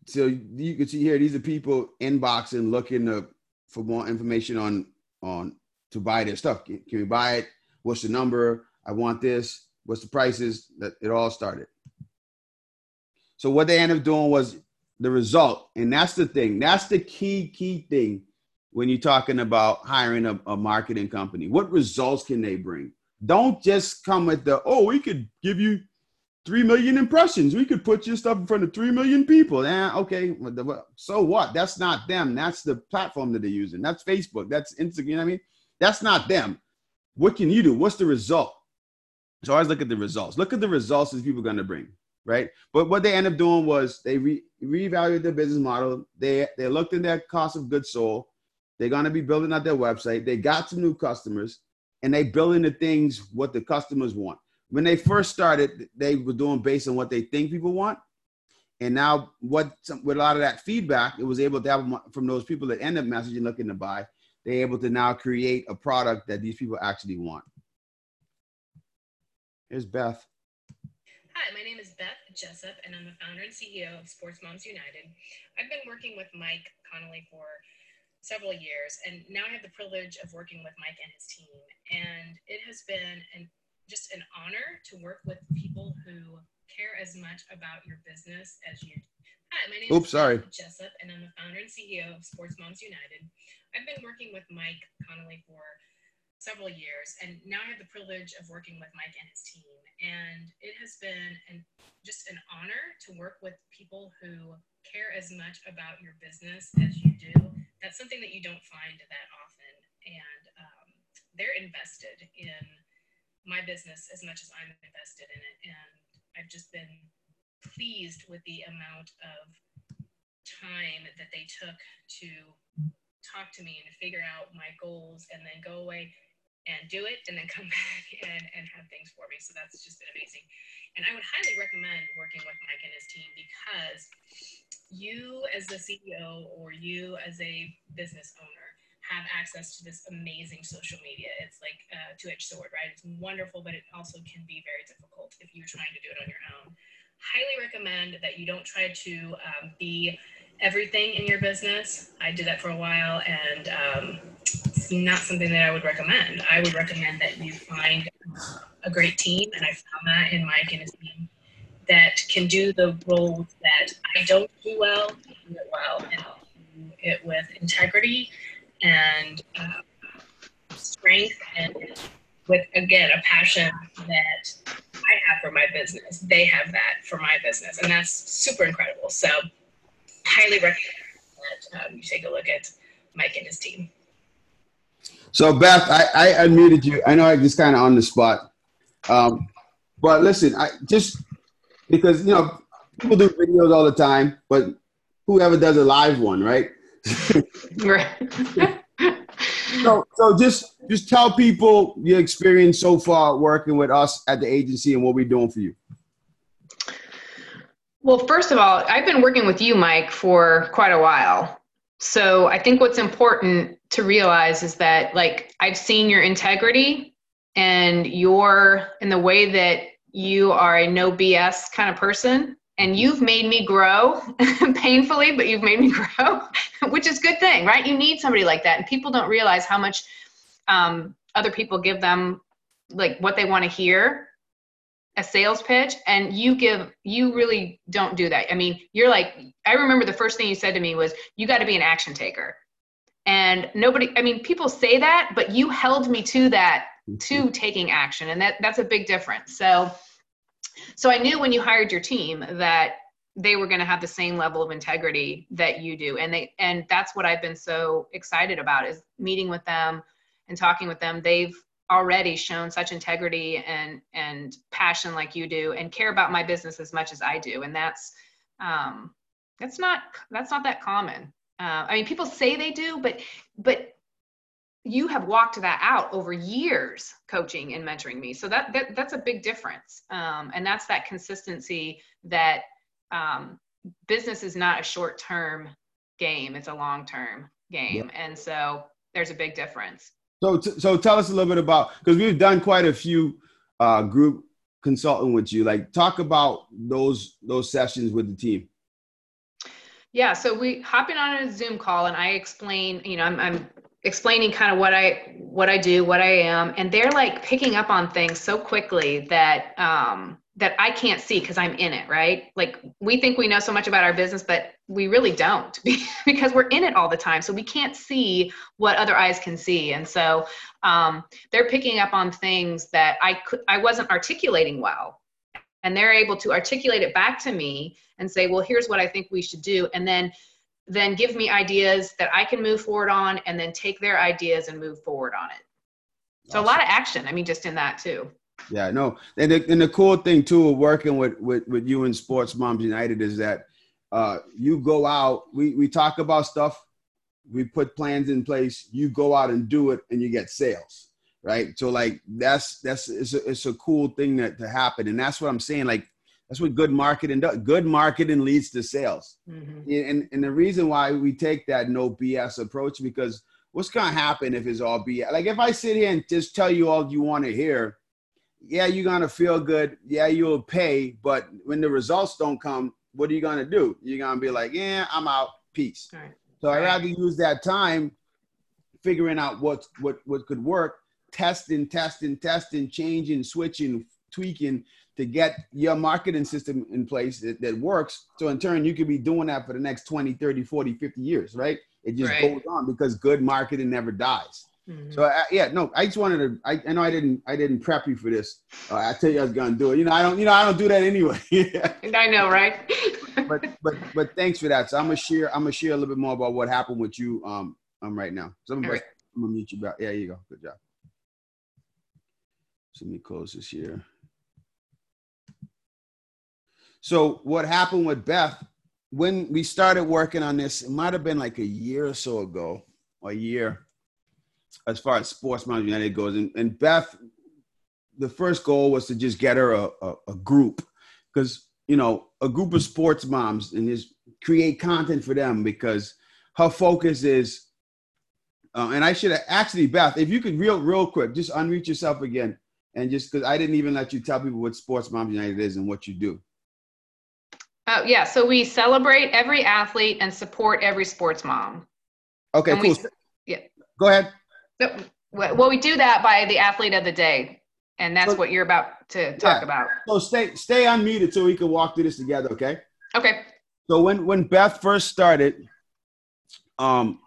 so you can see here, these are people inboxing, looking to, for more information on on to buy their stuff. Can, we buy it? What's the number? I want this. What's the prices? That it all started. So what they ended up doing was the result, and that's the thing. That's the key key thing when you're talking about hiring a, a marketing company. What results can they bring? Don't just come with the oh, we could give you three million impressions. We could put your stuff in front of three million people. Eh, okay, so what? That's not them. That's the platform that they're using. That's Facebook. That's Instagram. You know I mean, that's not them. What can you do? What's the result? So always look at the results. Look at the results that people are going to bring, right? But what they end up doing was they re- reevaluated their business model. They they looked at their cost of goods sold. They're going to be building out their website. They got some new customers, and they building the things what the customers want when they first started, they were doing based on what they think people want. And now, what with a lot of that feedback, it was able to have from those people that end up messaging looking to buy, they're able to now create a product that these people actually want. Here's Beth. Hi, my name is Beth Jessup, and I'm the founder and CEO of Sports Moms United. I've been working with Mike Connolly for several years, and now I have the privilege of working with Mike and his team. And it has been an just an honor to work with people who care as much about your business as you do. Hi, my name Oops, is sorry. Jessup, and I'm the founder and CEO of Sports Moms United. I've been working with Mike Connolly for several years, and now I have the privilege of working with Mike and his team. And it has been an, just an honor to work with people who care as much about your business as you do. That's something that you don't find that often, and um, they're invested in my business as much as I'm invested in it. And I've just been pleased with the amount of time that they took to talk to me and figure out my goals and then go away and do it and then *laughs* come back and, and have things for me. So that's just been amazing. And I would highly recommend working with Mike and his team because you as the CEO or you as a business owner have access to this amazing social media. It's like a two-edged sword, right? It's wonderful, but it also can be very difficult if you're trying to do it on your own. Highly recommend that you don't try to um, be everything in your business. I did that for a while, and um, it's not something that I would recommend. I would recommend that you find a great team, and I found that in Mike and his team that can do the roles that I don't do well, do it well, and do it with integrity and uh, strength and with again a passion that I have for my business. They have that for my business, and that's super incredible. So, highly recommend that um, you take a look at Mike and his team. So, Beth, I, I unmuted you. I know I just kind of on the spot, um, but listen, I just because you know people do videos all the time, but whoever does a live one, right? Right. so, so just just tell people your experience so far working with us at the agency and what we're doing for you. Well, first of all, I've been working with you, Mike, for quite a while. So I think what's important to realize is that, like, I've seen your integrity and your in the way that you are a no BS kind of person and you've made me grow *laughs* painfully but you've made me *laughs* grow which is a good thing right? You need somebody like that. And people don't realize how much um, other people give them like what they want to hear a sales pitch and you give you really don't do that. I mean you're like i remember the first thing you said to me was you got to be an action taker. And nobody i mean people say that but you held me to that to mm-hmm. taking action and that that's a big difference. So so I knew when you hired your team that they were going to have the same level of integrity that you do. And they and that's what I've been so excited about is meeting with them and talking with them. They've already shown such integrity and and passion like you do and care about my business as much as I do. And that's um that's not that's not that common. Uh, I mean people say they do but but you have walked that out over years coaching and mentoring me. So that, that that's a big difference. Um, and that's that consistency that um, business is not a short term game it's a long term game. Yeah. and so there's a big difference. So t- so tell us a little bit about because we've done quite a few uh, group consulting with you. Like talk about those those sessions with the team. Yeah, so we hopping on a Zoom call and I explain, you know, I'm, I'm explaining kind of what I what I do, what I am, and they're like picking up on things so quickly that um that I can't see because I'm in it, right? Like we think we know so much about our business, but we really don't *laughs* because we're in it all the time. So we can't see what other eyes can see. And so um, they're picking up on things that I could I wasn't articulating well. And they're able to articulate it back to me and say, well, here's what I think we should do. And then then give me ideas that I can move forward on and then take their ideas and move forward on it. So awesome. a lot of action. I mean, just in that too. Yeah, no. And the, and the cool thing too of working with, with, with you and Sports Moms United is that uh, you go out, we, we talk about stuff, we put plans in place, you go out and do it and you get sales. Right. So like that's that's it's a, it's a cool thing that to happen. And that's what I'm saying. Like that's what good marketing does. Good marketing leads to sales. Mm-hmm. And, and the reason why we take that no BS approach because what's going to happen if it's all BS? Like if I sit here and just tell you all you want to hear, yeah, you're going to feel good. Yeah, you'll pay. But when the results don't come, what are you going to do? You're going to be like, yeah, I'm out. Peace. Right. So I'd rather use that time figuring out what, what, what could work, testing, testing, testing, changing, switching, tweaking to get your marketing system in place that, that, works. So in turn, you could be doing that for the next 20, 30, 40, 50 years, right? It just right. goes on because good marketing never dies. Mm-hmm. So uh, yeah, no, I just wanted to. I, I, know I didn't. I didn't prep you for this. Uh, I tell you I was gonna do it. You know, I don't. You know, I don't do that anyway. *laughs* I know, right? but but but thanks for that. So I'm gonna share. I'm gonna share a little bit more about what happened with you. Um, um right now. So I'm gonna, right. I'm gonna mute you back. Yeah, you go. Good job. So let me close this here. So what happened with Beth when we started working on this? It might have been like a year or so ago, a year, as far as Sports Moms United goes. And, and, Beth, the first goal was to just get her a, a, a group because you know a group of sports moms and just create content for them because her focus is. Uh, and I should have actually, Beth, if you could real real quick, just unmute yourself again, and just because I didn't even let you tell people what Sports Moms United is and what you do. Oh, yeah. So we celebrate every athlete and support every sports mom. Okay, and cool. We, yeah. Go ahead. So, well, we do that by the athlete of the day, and that's so, what you're about to talk yeah. about. So stay stay unmuted so we can walk through this together. Okay. Okay. So when when Beth first started, um,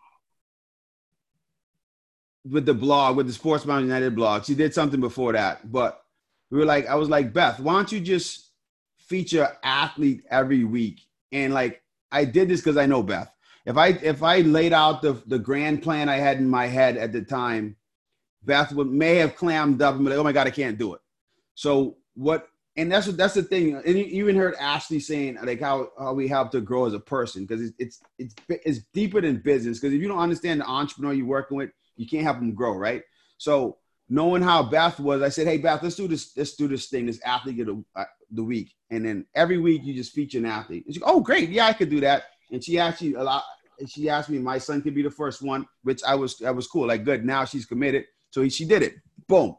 with the blog, with the Sports Moms United blog, she did something before that, but we were like, I was like, Beth, why don't you just feature athlete every week. And like I did this because I know Beth. If I if I laid out the the grand plan I had in my head at the time, Beth would may have clammed up and be like, "Oh my God, I can't do it." So what? And that's that's the thing. And you even heard Ashley saying like how, how we help to grow as a person because it's, it's it's it's deeper than business. Because if you don't understand the entrepreneur you're working with, you can't help them grow, right? So knowing how Beth was, I said, "Hey Beth, let's do this. Let's do this thing. This athlete of the, uh, the week." And then every week you just feature an athlete. And she, "Oh, great, yeah, I could do that." And she actually a lot. She asked me, "My son could be the first one," which I was I was cool. Like, good. Now she's committed, so he, she did it. Boom.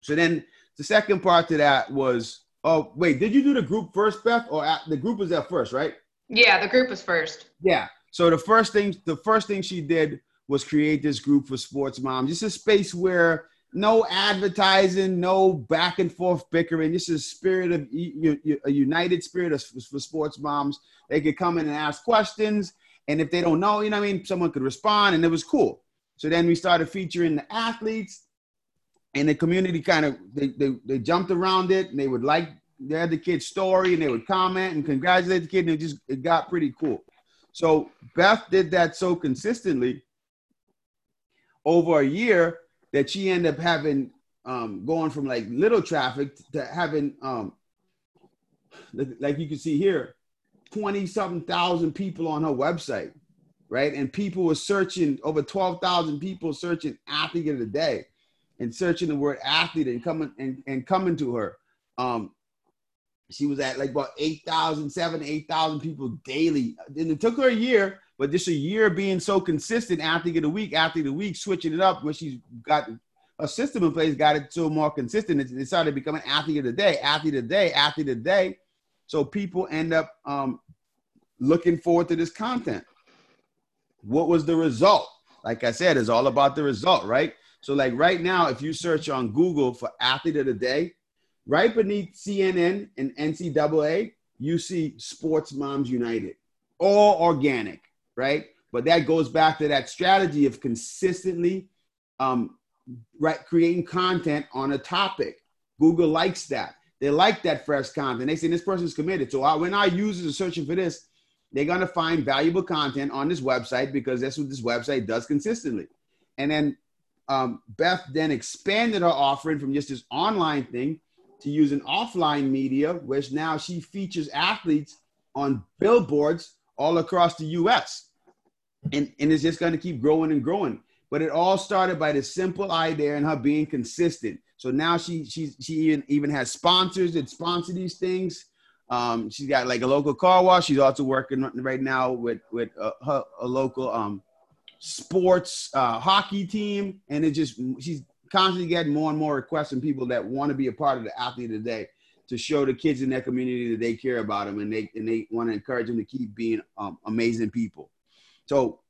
So then the second part to that was, oh wait, did you do the group first, Beth, or at, the group was at first, right? Yeah, the group was first. Yeah. So the first thing, the first thing she did was create this group for sports moms. Just a space where no advertising, no back and forth bickering. This is spirit of a united spirit for sports moms. They could come in and ask questions, and if they don't know, you know, I mean, someone could respond, and it was cool. So then we started featuring the athletes, and the community kind of they, they, they jumped around it, and they would like they had the kid's story, and they would comment and congratulate the kid, and it just it got pretty cool. So Beth did that so consistently over a year that she ended up having um, going from like little traffic to having um, like you can see here 20 something thousand people on her website right? And people were searching over 12,000 people searching athlete of the day and searching the word athlete and coming and, and coming to her. Um, she was at like about 8,000 7 8,000 people daily. And it took her a year but just a year being so consistent, athlete of the week, athlete of the week, switching it up when she's got a system in place, got it so more consistent. It, it started becoming athlete of the day, athlete of the day, athlete of the day. So people end up um, looking forward to this content. What was the result? Like I said, it's all about the result, right? So, like right now, if you search on Google for athlete of the day, right beneath CNN and NCAA, you see Sports Moms United, all organic, right? But that goes back to that strategy of consistently um, right, creating content on a topic. Google likes that. They like that fresh content. They say this person's committed. So I, when our users are searching for this, they're going to find valuable content on this website because that's what this website does consistently. And then um, Beth then expanded her offering from just this online thing to using offline media, which now she features athletes on billboards all across the US. And, and it's just going to keep growing and growing. But it all started by the simple idea and her being consistent. So now she she she even, even has sponsors that sponsor these things. Um, she's got like a local car wash. She's also working right now with with a, her, a local um, sports uh, hockey team, and it just she's constantly getting more and more requests from people that want to be a part of the athlete of the day to show the kids in their community that they care about them and they and they want to encourage them to keep being um, amazing people. So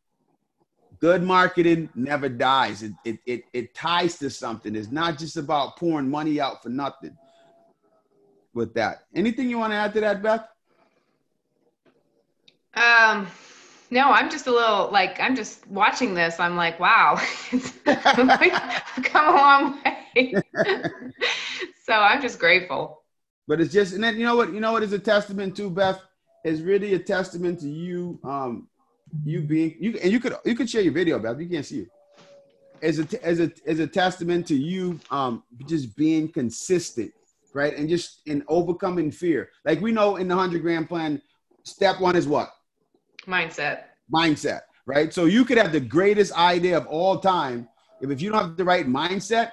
good marketing never dies. It, it, it, it ties to something. It's not just about pouring money out for nothing with that. Anything you want to add to that, Beth? Um, no, I'm just a little like I'm just watching this. I'm like, wow, *laughs* come a long way. *laughs* so I'm just grateful. But it's just, and then you know what, you know what is a testament to Beth? Is really a testament to you um, you being you and you could you could share your video about you can't see it as a as a as a testament to you um just being consistent right? And just in overcoming fear. Like we know in the 100 grand plan step one is what? Mindset. Mindset right? So you could have the greatest idea of all time. If, if you don't have the right mindset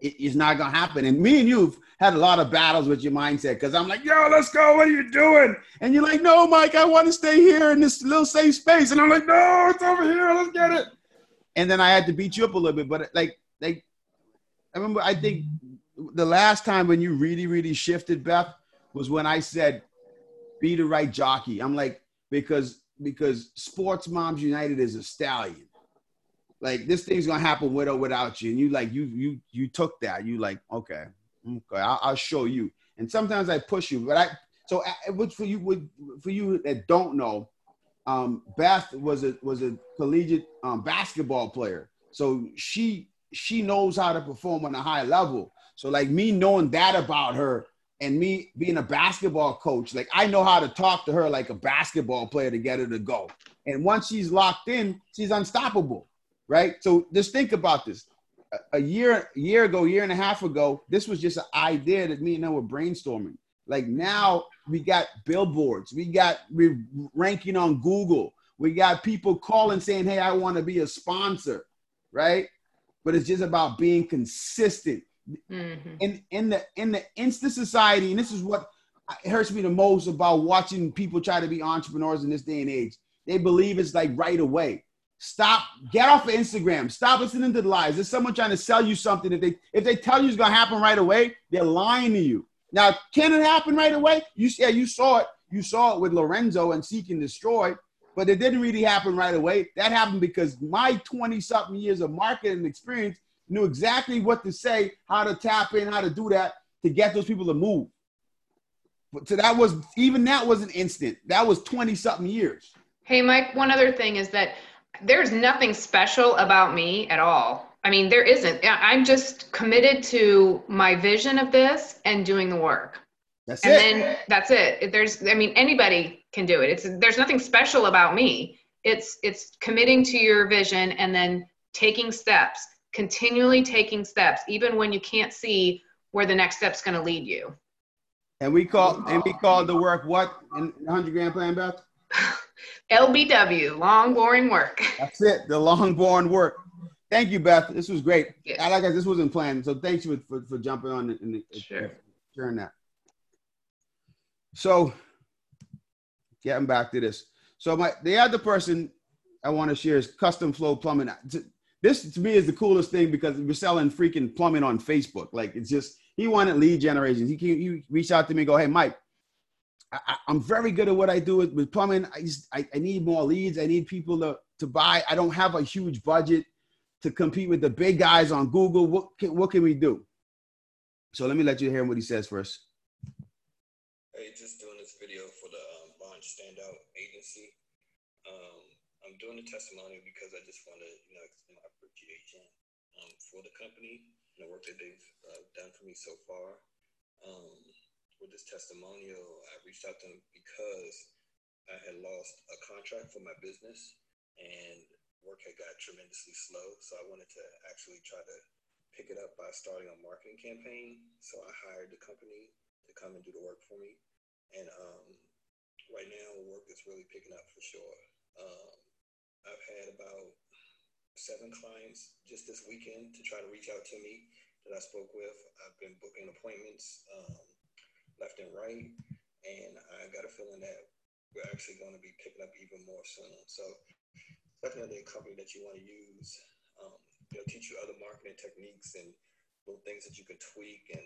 it's not gonna happen. And me and you've had a lot of battles with your mindset because I'm like, yo, let's go. What are you doing? And you're like, no, Mike, I want to stay here in this little safe space. And I'm like, no, it's over here. Let's get it. And then I had to beat you up a little bit. But like, like, I remember, I think the last time when you really, really shifted, Beth, was when I said, be the right jockey. I'm like, because because Sports Moms United is a stallion. Like this thing's gonna happen with or without you. And you like you you you took that. You like, okay, Okay, I'll, I'll, show you. And sometimes I push you, but I so uh, which for you would for you that don't know, um, Beth was a was a collegiate um, basketball player, so she she knows how to perform on a high level. So like me knowing that about her and me being a basketball coach, like I know how to talk to her like a basketball player to get her to go. And once she's locked in, she's unstoppable, right? So just think about this a year a year ago, year and a half ago, this was just an idea that me and them were brainstorming. Like now we got billboards, we got we're ranking on Google, we got people calling saying, Hey, I want to be a sponsor, right? But it's just about being consistent. Mm-hmm. In in the in the instant society, and this is what hurts me the most about watching people try to be entrepreneurs in this day and age. They believe it's like right away. Stop. Get off of Instagram. Stop listening to the lies. There's someone trying to sell you something. If they if they tell you it's gonna happen right away, they're lying to you. Now, can it happen right away? You yeah, you saw it. You saw it with Lorenzo and Seek and Destroy, but it didn't really happen right away. That happened because my 20 something years of marketing experience knew exactly what to say, how to tap in, how to do that to get those people to move. But so that was even that was an instant. That was 20 something years. Hey, Mike, one other thing is that there's nothing special about me at all. I mean, there isn't. I'm just committed to my vision of this and doing the work. That's and it. then that's it. There's, I mean, anybody can do it. It's there's nothing special about me. It's it's committing to your vision and then taking steps, continually taking steps, even when you can't see where the next step's going to lead you. And we call and we call the work what in 100 grand plan, Beth? LBW, long boring work. That's it, the long boring work. Thank you, Beth. This was great. I like. This wasn't planned, so thanks for, for, for jumping on and, sure. sharing that. So, getting back to this. So, my the other person I want to share is Custom Flow Plumbing. This to me is the coolest thing because we're selling freaking plumbing on Facebook. Like it's just he wanted lead generation. He he reached out to me, and go, hey Mike, I, am very good at what I do with, with plumbing. I, just, I, I need more leads. I need people to, to buy. I don't have a huge budget to compete with the big guys on Google. What can, what can we do? So let me let you hear what he says first. Hey, just doing this video for the um, Standout Agency. Um, I'm doing a testimony because I just want to, you know, extend my appreciation um, for the company and the work that they've uh, done for me so far. Um, with this testimonial, I reached out to them because I had lost a contract for my business and work had got tremendously slow. So I wanted to actually try to pick it up by starting a marketing campaign. So I hired the company to come and do the work for me. And um, right now, work is really picking up for sure. Um, I've had about seven clients just this weekend to try to reach out to me that I spoke with. I've been booking appointments. Um, left and right. And I got a feeling that we're actually going to be picking up even more soon. So definitely a company that you want to use. Um, know, teach you other marketing techniques and little things that you can tweak and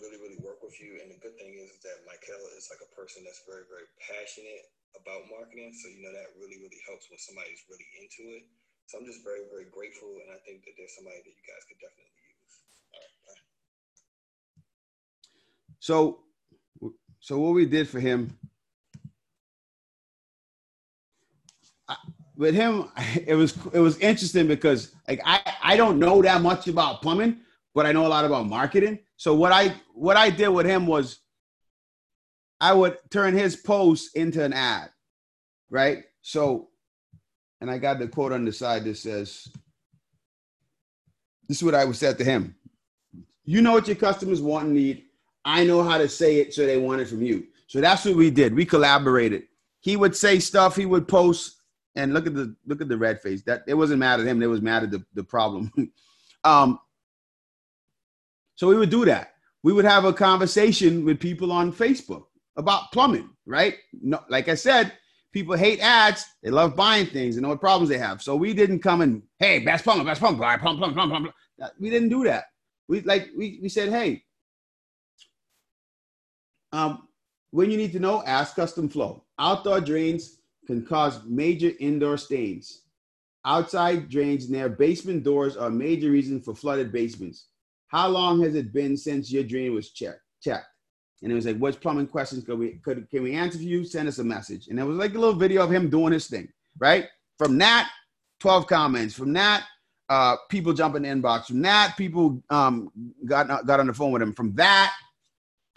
really, really work with you. And the good thing is that Michael is like a person that's very, very passionate about marketing. So, you know, that really, really helps when somebody's really into it. So I'm just very, very grateful. And I think that there's somebody that you guys could definitely use. So so what we did for him, with him, *laughs* it was it was interesting because like I I don't know that much about plumbing, but I know a lot about marketing. So what I what I did with him was I would turn his post into an ad, right? So, and I got the quote on the side that says, "This is what I would say to him: You know what your customers want and need. I know how to say it so they want it from you. So that's what we did. We collaborated. He would say stuff, he would post, and look at the look at the red face. That it wasn't mad at him, it was mad at the, the problem. *laughs* um, so we would do that. We would have a conversation with people on Facebook about plumbing, right? No, like I said, people hate ads. They love buying things and know what problems they have. So we didn't come and hey, best plumber, best plumber, buy plumb, plumb, plumb, plumb. We didn't do that. We like we, we said, hey, um, when you need to know, ask Custom Flow. Outdoor drains can cause major indoor stains. Outside drains near basement doors are a major reason for flooded basements. How long has it been since your drain was checked? Checked. And it was like, "What plumbing questions could we could can we answer for you? Send us a message." And it was like a little video of him doing his thing, right? From that, 12 comments. From that, uh, people jumping in the inbox. From that, people um, got got on the phone with him. From that,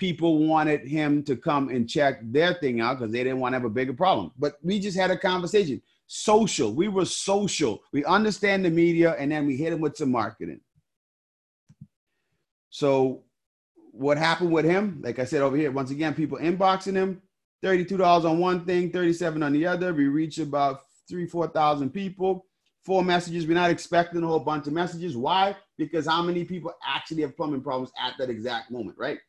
people wanted him to come and check their thing out because they didn't want to have a bigger problem. But we just had a conversation. Social. We were social. We understand the media and then we hit him with some marketing. So what happened with him? Like I said over here, once again, people inboxing him, $32 on one thing, 37 on the other. We reach about three, 4,000 people. Four messages. We're not expecting a whole bunch of messages. Why? Because how many people actually have plumbing problems at that exact moment, right?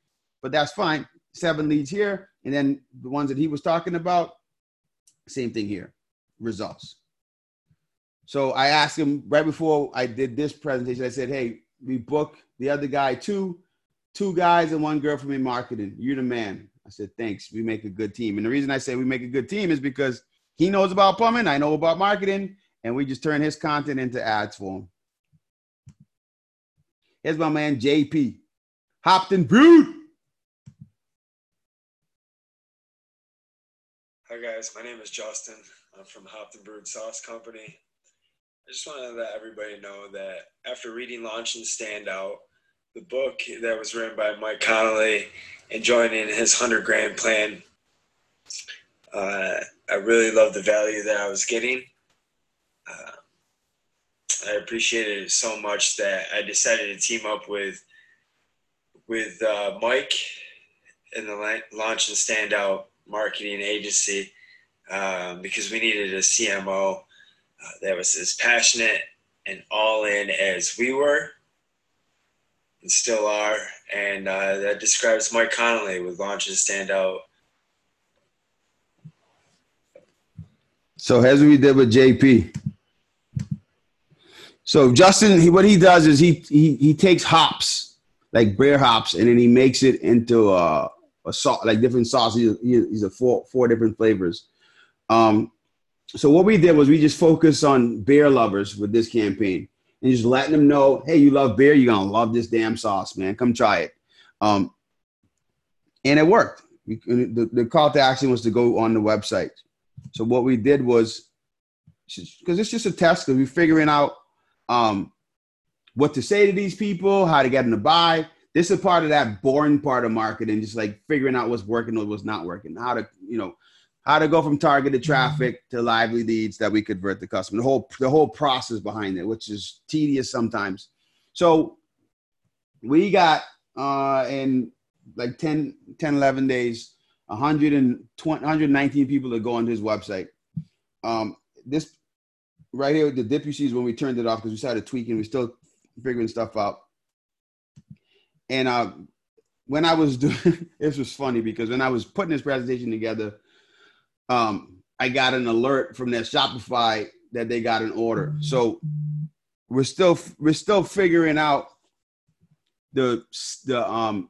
But that's fine. Seven leads here. And then the ones that he was talking about, same thing here, results. So I asked him right before I did this presentation, I said, hey, we book the other guy two, two guys and one girl from in marketing. You're the man. I said, thanks. We make a good team. And the reason I say we make a good team is because he knows about plumbing, I know about marketing, and we just turn his content into ads for him. Here's my man JP. Hopton Brewed. Hi guys, my name is Justin. I'm from Hopton Brewed Sauce Company. I just want to let everybody know that after reading Launch and Standout, the book that was written by Mike Connolly and joining his 100 grand plan, uh, I really loved the value that I was getting. Uh, I appreciated it so much that I decided to team up with with uh, Mike in the Launch and Standout marketing agency um, because we needed a CMO uh, that was as passionate and all in as we were and still are. And uh, that describes Mike Connolly with Launches Standout. So as we did with JP. So Justin, he, what he does is he, he he takes hops like beer hops and then he makes it into a a salt like different sauces. He, he's a four four different flavors. Um, so what we did was we just focused on beer lovers with this campaign and just letting them know, hey, you love beer, you're gonna love this damn sauce, man. Come try it. Um, and it worked. We, the, the call to action was to go on the website. So what we did was, because it's just a test, because we're figuring out um, what to say to these people, how to get them to buy. This is part of that boring part of marketing, just like figuring out what's working or what's not working, how to, you know, how to go from targeted mm-hmm. traffic to lively leads that we convert the customer. The whole the whole process behind it, which is tedious sometimes. So we got uh in like 10, 10 11 days 120 119 people that go on his website. Um this right here, with the dip you see is when we turned it off because we started tweaking, we're still figuring stuff out. And uh when I was *laughs* doing this was funny because when I was putting this presentation together, um, I got an alert from their Shopify that they got an order. So we're still we're still figuring out the the um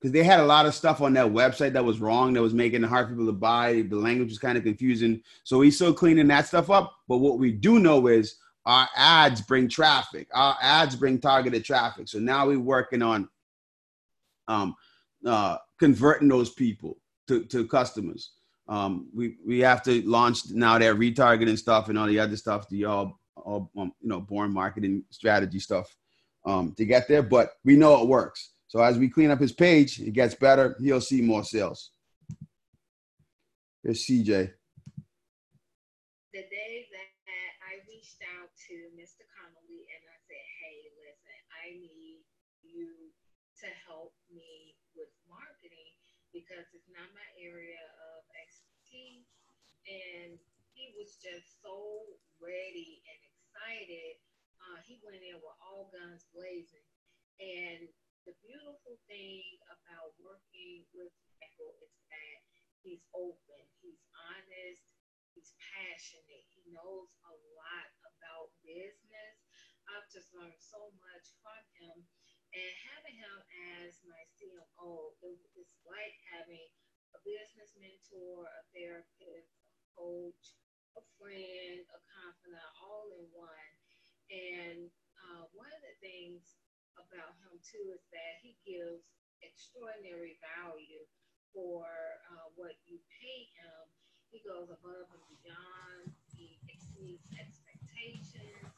because they had a lot of stuff on that website that was wrong that was making it hard for people to buy. The language was kind of confusing. So we still cleaning that stuff up. But what we do know is our ads bring traffic. Our ads bring targeted traffic. So now we're working on um, uh, converting those people to, to customers. Um, we we have to launch now that retargeting stuff and all the other stuff, the all all um, you know born marketing strategy stuff um, to get there. But we know it works. So as we clean up his page, it gets better. He'll see more sales. Here's CJ. The day that I reached out to Mr. Connolly and I said, "Hey, listen, I need you to help me with marketing because it's not my area of expertise. and he was just so ready and excited. Uh, he went in with all guns blazing. And the beautiful thing about working with Michael is that he's open, he's honest, he's passionate, he knows a lot about business. I've just learned so much from him. And having him as my CMO, it's like having a business mentor, a therapist, a coach, a friend, a confidant, all in one. And uh, one of the things about him too is that he gives extraordinary value for uh, what you pay him. He goes above and beyond. He exceeds expectations.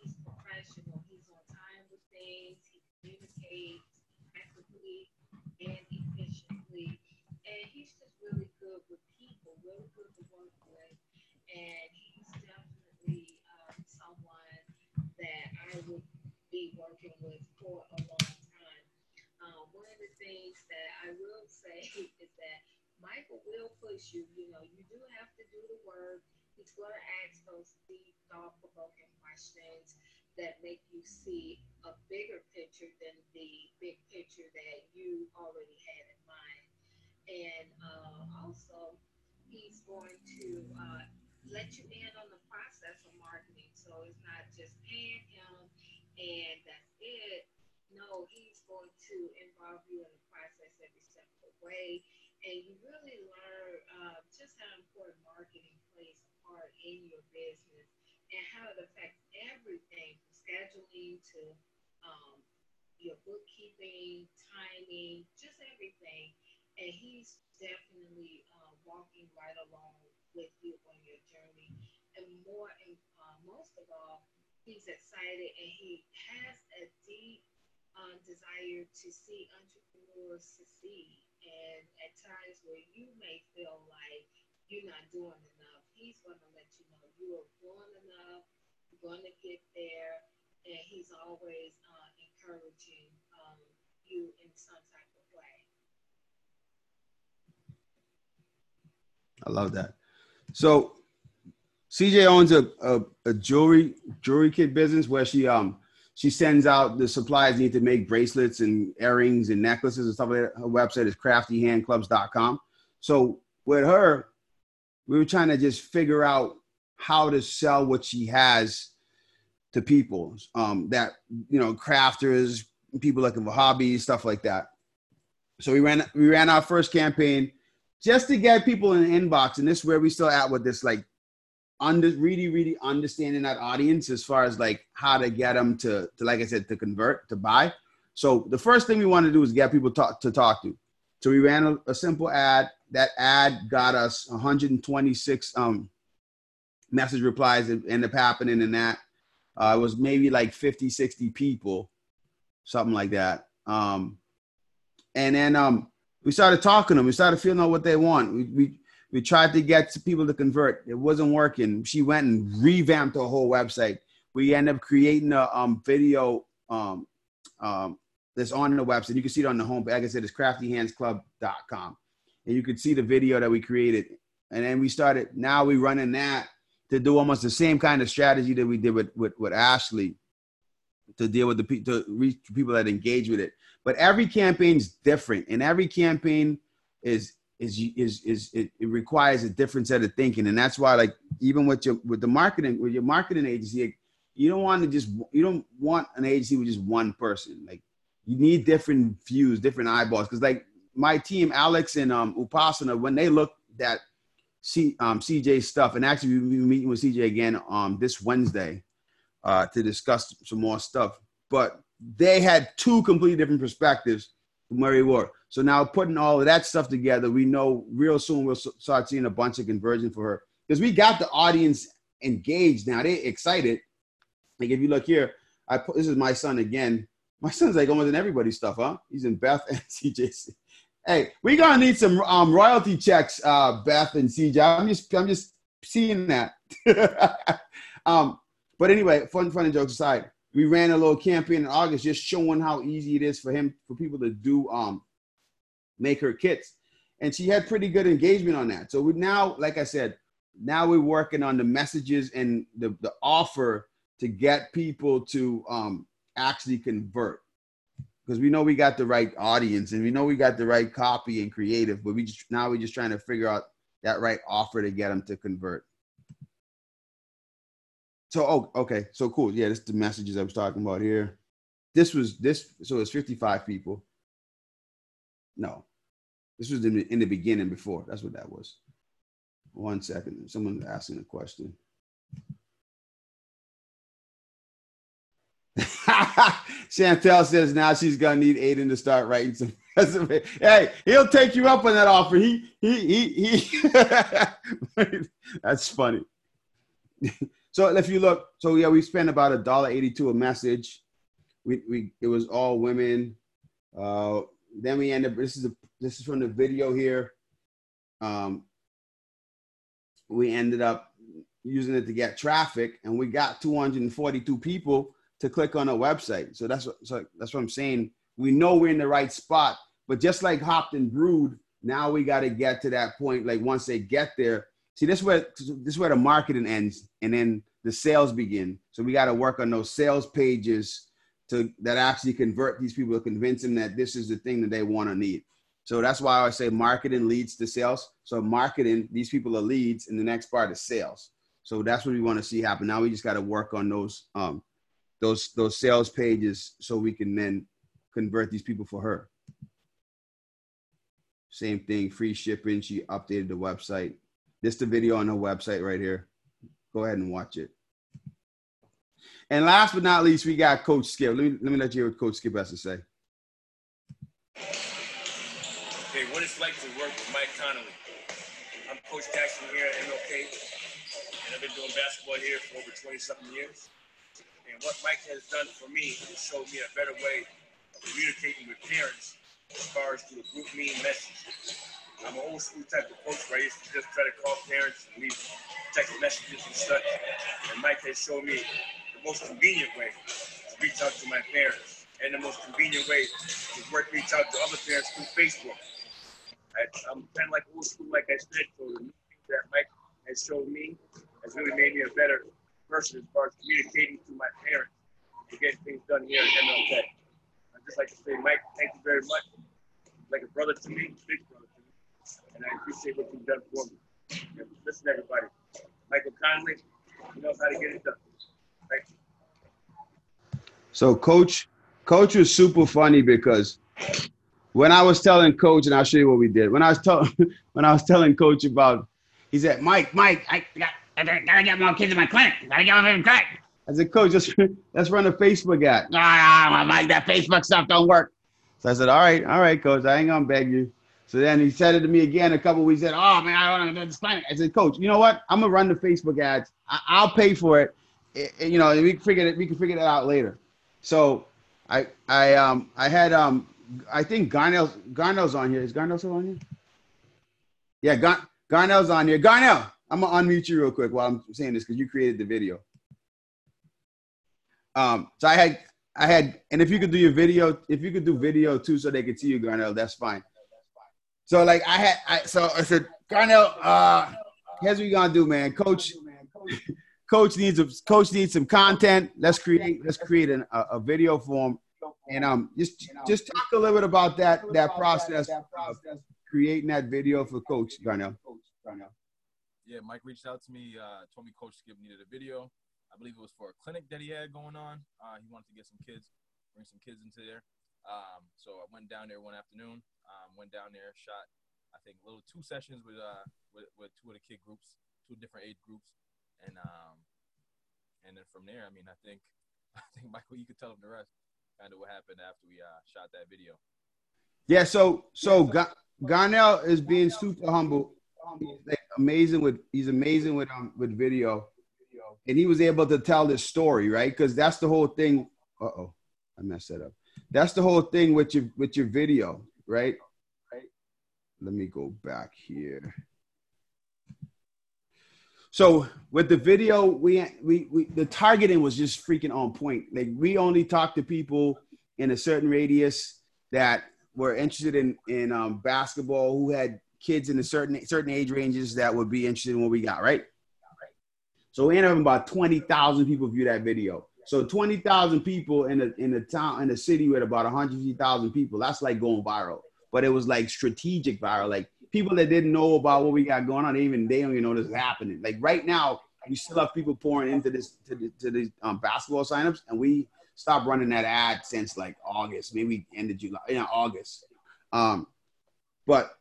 He's professional. He's on time with things. He communicates effectively and efficiently. And he's just really good with people, really good to work with. And he's definitely um, someone that I would be working with for a long time. Um, one of the things that I will *laughs* say is that Michael will push you. You know, you do have to do the work. He's going to ask those deep, thought-provoking questions that make you see a bigger picture than the big picture that you already had in mind. And uh, also, he's going to uh, let you in on the process of marketing. So it's not just paying him and that's it. No, he's going to involve you in the process every step of the way. And you really learn uh, just how important marketing plays a part in your business and how it affects everything from scheduling to um, your bookkeeping, timing, just everything. And he's definitely uh, walking right along with you on your journey. And more and uh, most of all, he's excited and he has a deep um, desire to see entrepreneurs succeed. And at times where you may feel like you're not doing enough, he's going to let you know you are doing enough, you're going to get there, and he's always uh, encouraging um, you in some type of way. I love that. So CJ owns a, a, a, jewelry jewelry kit business where she um she sends out the supplies need to make bracelets and earrings and necklaces and stuff like that. Her website is craftyhandsclub.com. So with her, we were trying to just figure out how to sell what she has to people um, that you know crafters, people looking for hobbies, stuff like that. So we ran we ran our first campaign just to get people in the inbox, and this is where we still at with this like under really really understanding that audience as far as like how to get them to, to like I said to convert to buy. So the first thing we want to do is get people talk, to talk to. So we ran a, a simple ad. That ad got us 126 um, message replies that end up happening in that. Uh, it was maybe like 50, 60 people, something like that. Um, and then um, we started talking to them. We started feeling out what they want. We, we, we tried to get people to convert. It wasn't working. She went and revamped her whole website. We ended up creating a um, video um, um, that's on the website. You can see it on the home. Like I said, it's craftyhandsclub.com. And you can see the video that we created. And then we started, now we're running that to do almost the same kind of strategy that we did with, with, with Ashley to deal with the people, to reach people that engage with it. But every campaign is different. And every campaign is, is, is, is, it, it requires a different set of thinking. And that's why, like, even with your, with the marketing, with your marketing agency, you don't want to just, you don't want an agency with just one person. Like, you need different views, different eyeballs. Because like my team, Alex and um, Upasana, when they looked at C, um, CJ stuff, and actually we are meeting with CJ again um, this Wednesday uh, to discuss some more stuff. But they had two completely different perspectives from Ward. So now putting all of that stuff together, we know real soon we'll start seeing a bunch of conversion for her because we got the audience engaged now. They excited. Like if you look here, I put this is my son again. My son's like almost in everybody's stuff, huh? He's in Beth *laughs* and CJC. Hey, we gonna need some um, royalty checks, uh, Beth and CJ. I'm just, I'm just seeing that. *laughs* um, but anyway, fun, fun and jokes aside, we ran a little campaign in August, just showing how easy it is for him, for people to do, um, make her kits, and she had pretty good engagement on that. So we now, like I said, now we're working on the messages and the the offer to get people to um actually convert because we know we got the right audience and we know we got the right copy and creative, but we just now we're just trying to figure out that right offer to get them to convert. So oh okay, so cool. Yeah, this is the messages I was talking about here. This was this so it's 55 people. No. This was in the, in the beginning before. That's what that was. One second. Someone's asking a question. *laughs* Chantel says now she's gonna need Aiden to start writing some. *laughs* Hey, he'll take you up on that offer. He he he he. *laughs* That's funny. So if you look, so yeah, we spent about a dollar eighty-two a message. We we it was all women. Uh, then we end up. This is a this is from the video here. Um, we ended up using it to get traffic, and we got two hundred and forty-two people to click on a website. So that's what so that's what I'm saying. We know we're in the right spot, but just like Hopton Brewed, now we got to get to that point. Like once they get there, see this where this is where the marketing ends, and then the sales begin. So we got to work on those sales pages to that actually convert these people to convince them that this is the thing that they want to need. So that's why I say marketing leads to sales. So marketing, these people are leads, and the next part is sales. So that's what we want to see happen. Now we just got to work on those um, those those sales pages so we can then convert these people for her. Same thing, free shipping. She updated the website. This the video on her website right here. Go ahead and watch it. And last but not least, we got Coach Skip. Let me let me let you hear what Coach Skip has to say. Okay, what it's like to work with Mike Connolly. I'm Coach Jackson here at MLK, and I've been doing basketball here for over 20 something years. And what Mike has done for me is showed me a better way of communicating with parents as far as through a GroupMe message. I'm an old school type of coach where I used to just try to call parents and leave text messages and such. And Mike has shown me the most convenient way to reach out to my parents and the most convenient way to work reach out to other parents through Facebook. I, am kind of like old school, like I said, so the things that Mike has shown me has really made me a better person as far as communicating to my parents to get things done here at MLK. I'd just like to say, Mike, thank you very much. Like a brother to me, big brother and I appreciate what you've done for me. And listen, everybody, Michael Connolly, he knows how to get it done. Thank you. So, coach, coach was super funny because when I was telling coach, and I'll show you what we did. When I was telling *laughs* when I was telling coach about, he said, Mike, Mike, I got, I gotta get more kids in my clinic. Gotta get more in clinic. I said, Coach, just *laughs* let's run a Facebook ad. Ah, Mike, that Facebook stuff don't work. So I said, All right, all right, coach, I ain't gonna beg you. So then he said it to me again a couple weeks. Said, "Oh man, I don't this clinic." I said, "Coach, you know what? I'm gonna run the Facebook ads. I- will pay for it. it. You know, we can figure it. We can figure that out later." So I I um I had um I think Garnell Garnell's on here. Is Garnell still on here? Yeah, Gar, Garnell's on here. Garnell, I'm gonna unmute you real quick while I'm saying this because you created the video. Um, so I had I had, and if you could do your video, if you could do video too, so they could see you, Garnell, that's fine. So like I had, I so I said, Garnell, uh, here's what you gonna do, man. Coach, coach needs a coach needs some content. Let's create let's create an, a, a video form, and um just just talk a little bit about that that process of creating that video for Coach Garnell. Yeah, Mike reached out to me, uh, told me Coach Skip needed a video. I believe it was for a clinic that he had going on. Uh, he wanted to get some kids, bring some kids into there. Um, so I went down there one afternoon. Um, went down there, shot I think little two sessions with uh with, with two of the kid groups, two different age groups, and um and then from there, I mean, I think *laughs* I think Michael, you could tell them the rest, kind of what happened after we uh shot that video. Yeah. So so Ga- Garnell is being super humble. He's like amazing with he's amazing with um with video, and he was able to tell this story right because that's the whole thing. Uh oh, I messed that up. That's the whole thing with your with your video, right? Right. Let me go back here. So with the video, we, we we the targeting was just freaking on point. Like we only talked to people in a certain radius that were interested in in um, basketball, who had kids in a certain certain age ranges that would be interested in what we got, right? So we ended up about twenty thousand people view that video. So twenty thousand people in a in a town in a city with about hundred thousand people. That's like going viral. But it was like strategic viral. Like people that didn't know about what we got going on, even they don't even know this is happening. Like right now, we still have people pouring into this to the, to these um, basketball signups, and we stopped running that ad since like August, maybe end of July, you know, August. Um, but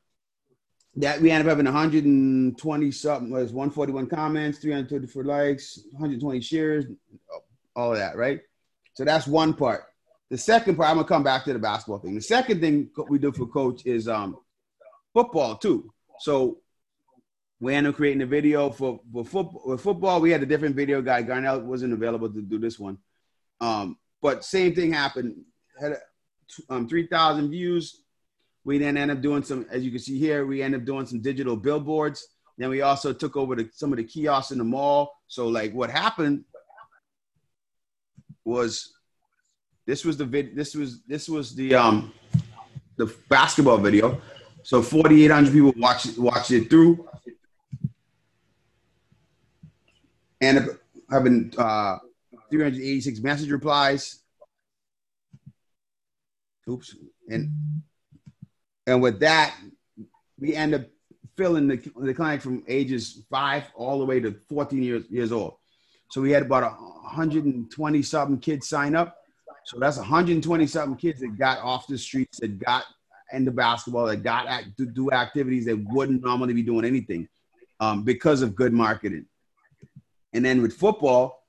that we ended up having 120 something was 141 comments, 334 likes, 120 shares, all of that, right? So that's one part. The second part, I'm gonna come back to the basketball thing. The second thing we do for coach is um, football too. So we ended up creating a video for, for football. football, we had a different video guy. Garnell wasn't available to do this one. Um, but same thing happened. Had um, 3,000 views. We then end up doing some, as you can see here, we end up doing some digital billboards. Then we also took over the, some of the kiosks in the mall. So like what happened was this was the vid this was this was the um the basketball video. So 4800 people watched watched it through. And having uh 386 message replies. Oops. And and with that we end up filling the, the clinic from ages five all the way to 14 years years old so we had about 120 something kids sign up. So that's 120 something kids that got off the streets, that got into basketball, that got act, to do activities that wouldn't normally be doing anything um, because of good marketing. And then with football,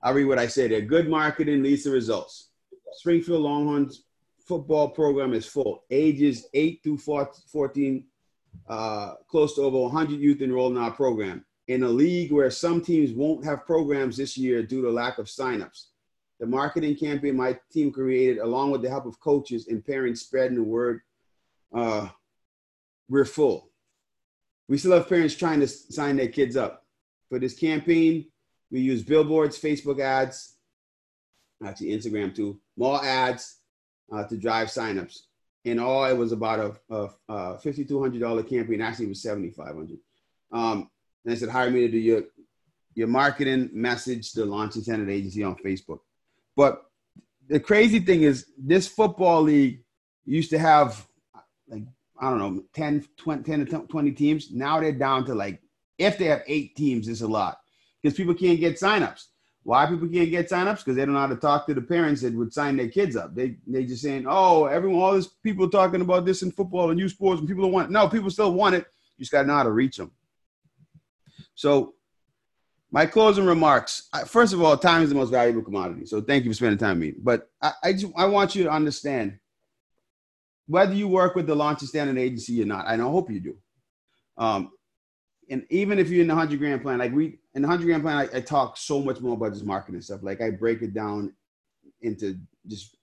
I'll read what I said there. Good marketing leads to results. Springfield Longhorns football program is full. Ages 8 through 14, uh, close to over 100 youth enrolled in our program in a league where some teams won't have programs this year due to lack of signups. The marketing campaign my team created, along with the help of coaches and parents spreading the word, uh, we're full. We still have parents trying to sign their kids up. For this campaign, we use billboards, Facebook ads, actually Instagram too, mall ads uh, to drive signups. In all, it was about a, a, a $5,200 campaign. Actually, it was 7500 um, I said, hire me to do your your marketing message to Launch and Standout Agency on Facebook. But the crazy thing is this football league used to have like I don't know 10, 20, 10 to 20 teams. Now they're down to like if they have eight teams, it's a lot because people can't get signups. Why people can't get signups? Because they don't know how to talk to the parents that would sign their kids up. They they just saying, oh, everyone, all these people talking about this in football and youth sports, and people don't want. It. No, people still want it. You just got to know how to reach them. So, my closing remarks. First of all, time is the most valuable commodity. So, thank you for spending time with me. But I I, just, I want you to understand whether you work with the Launch and Standout Agency or not. I know, hope you do. Um, and even if you're in the hundred grand plan, like we in the hundred grand plan, I, I, talk so much more about this marketing stuff. Like I break it down into just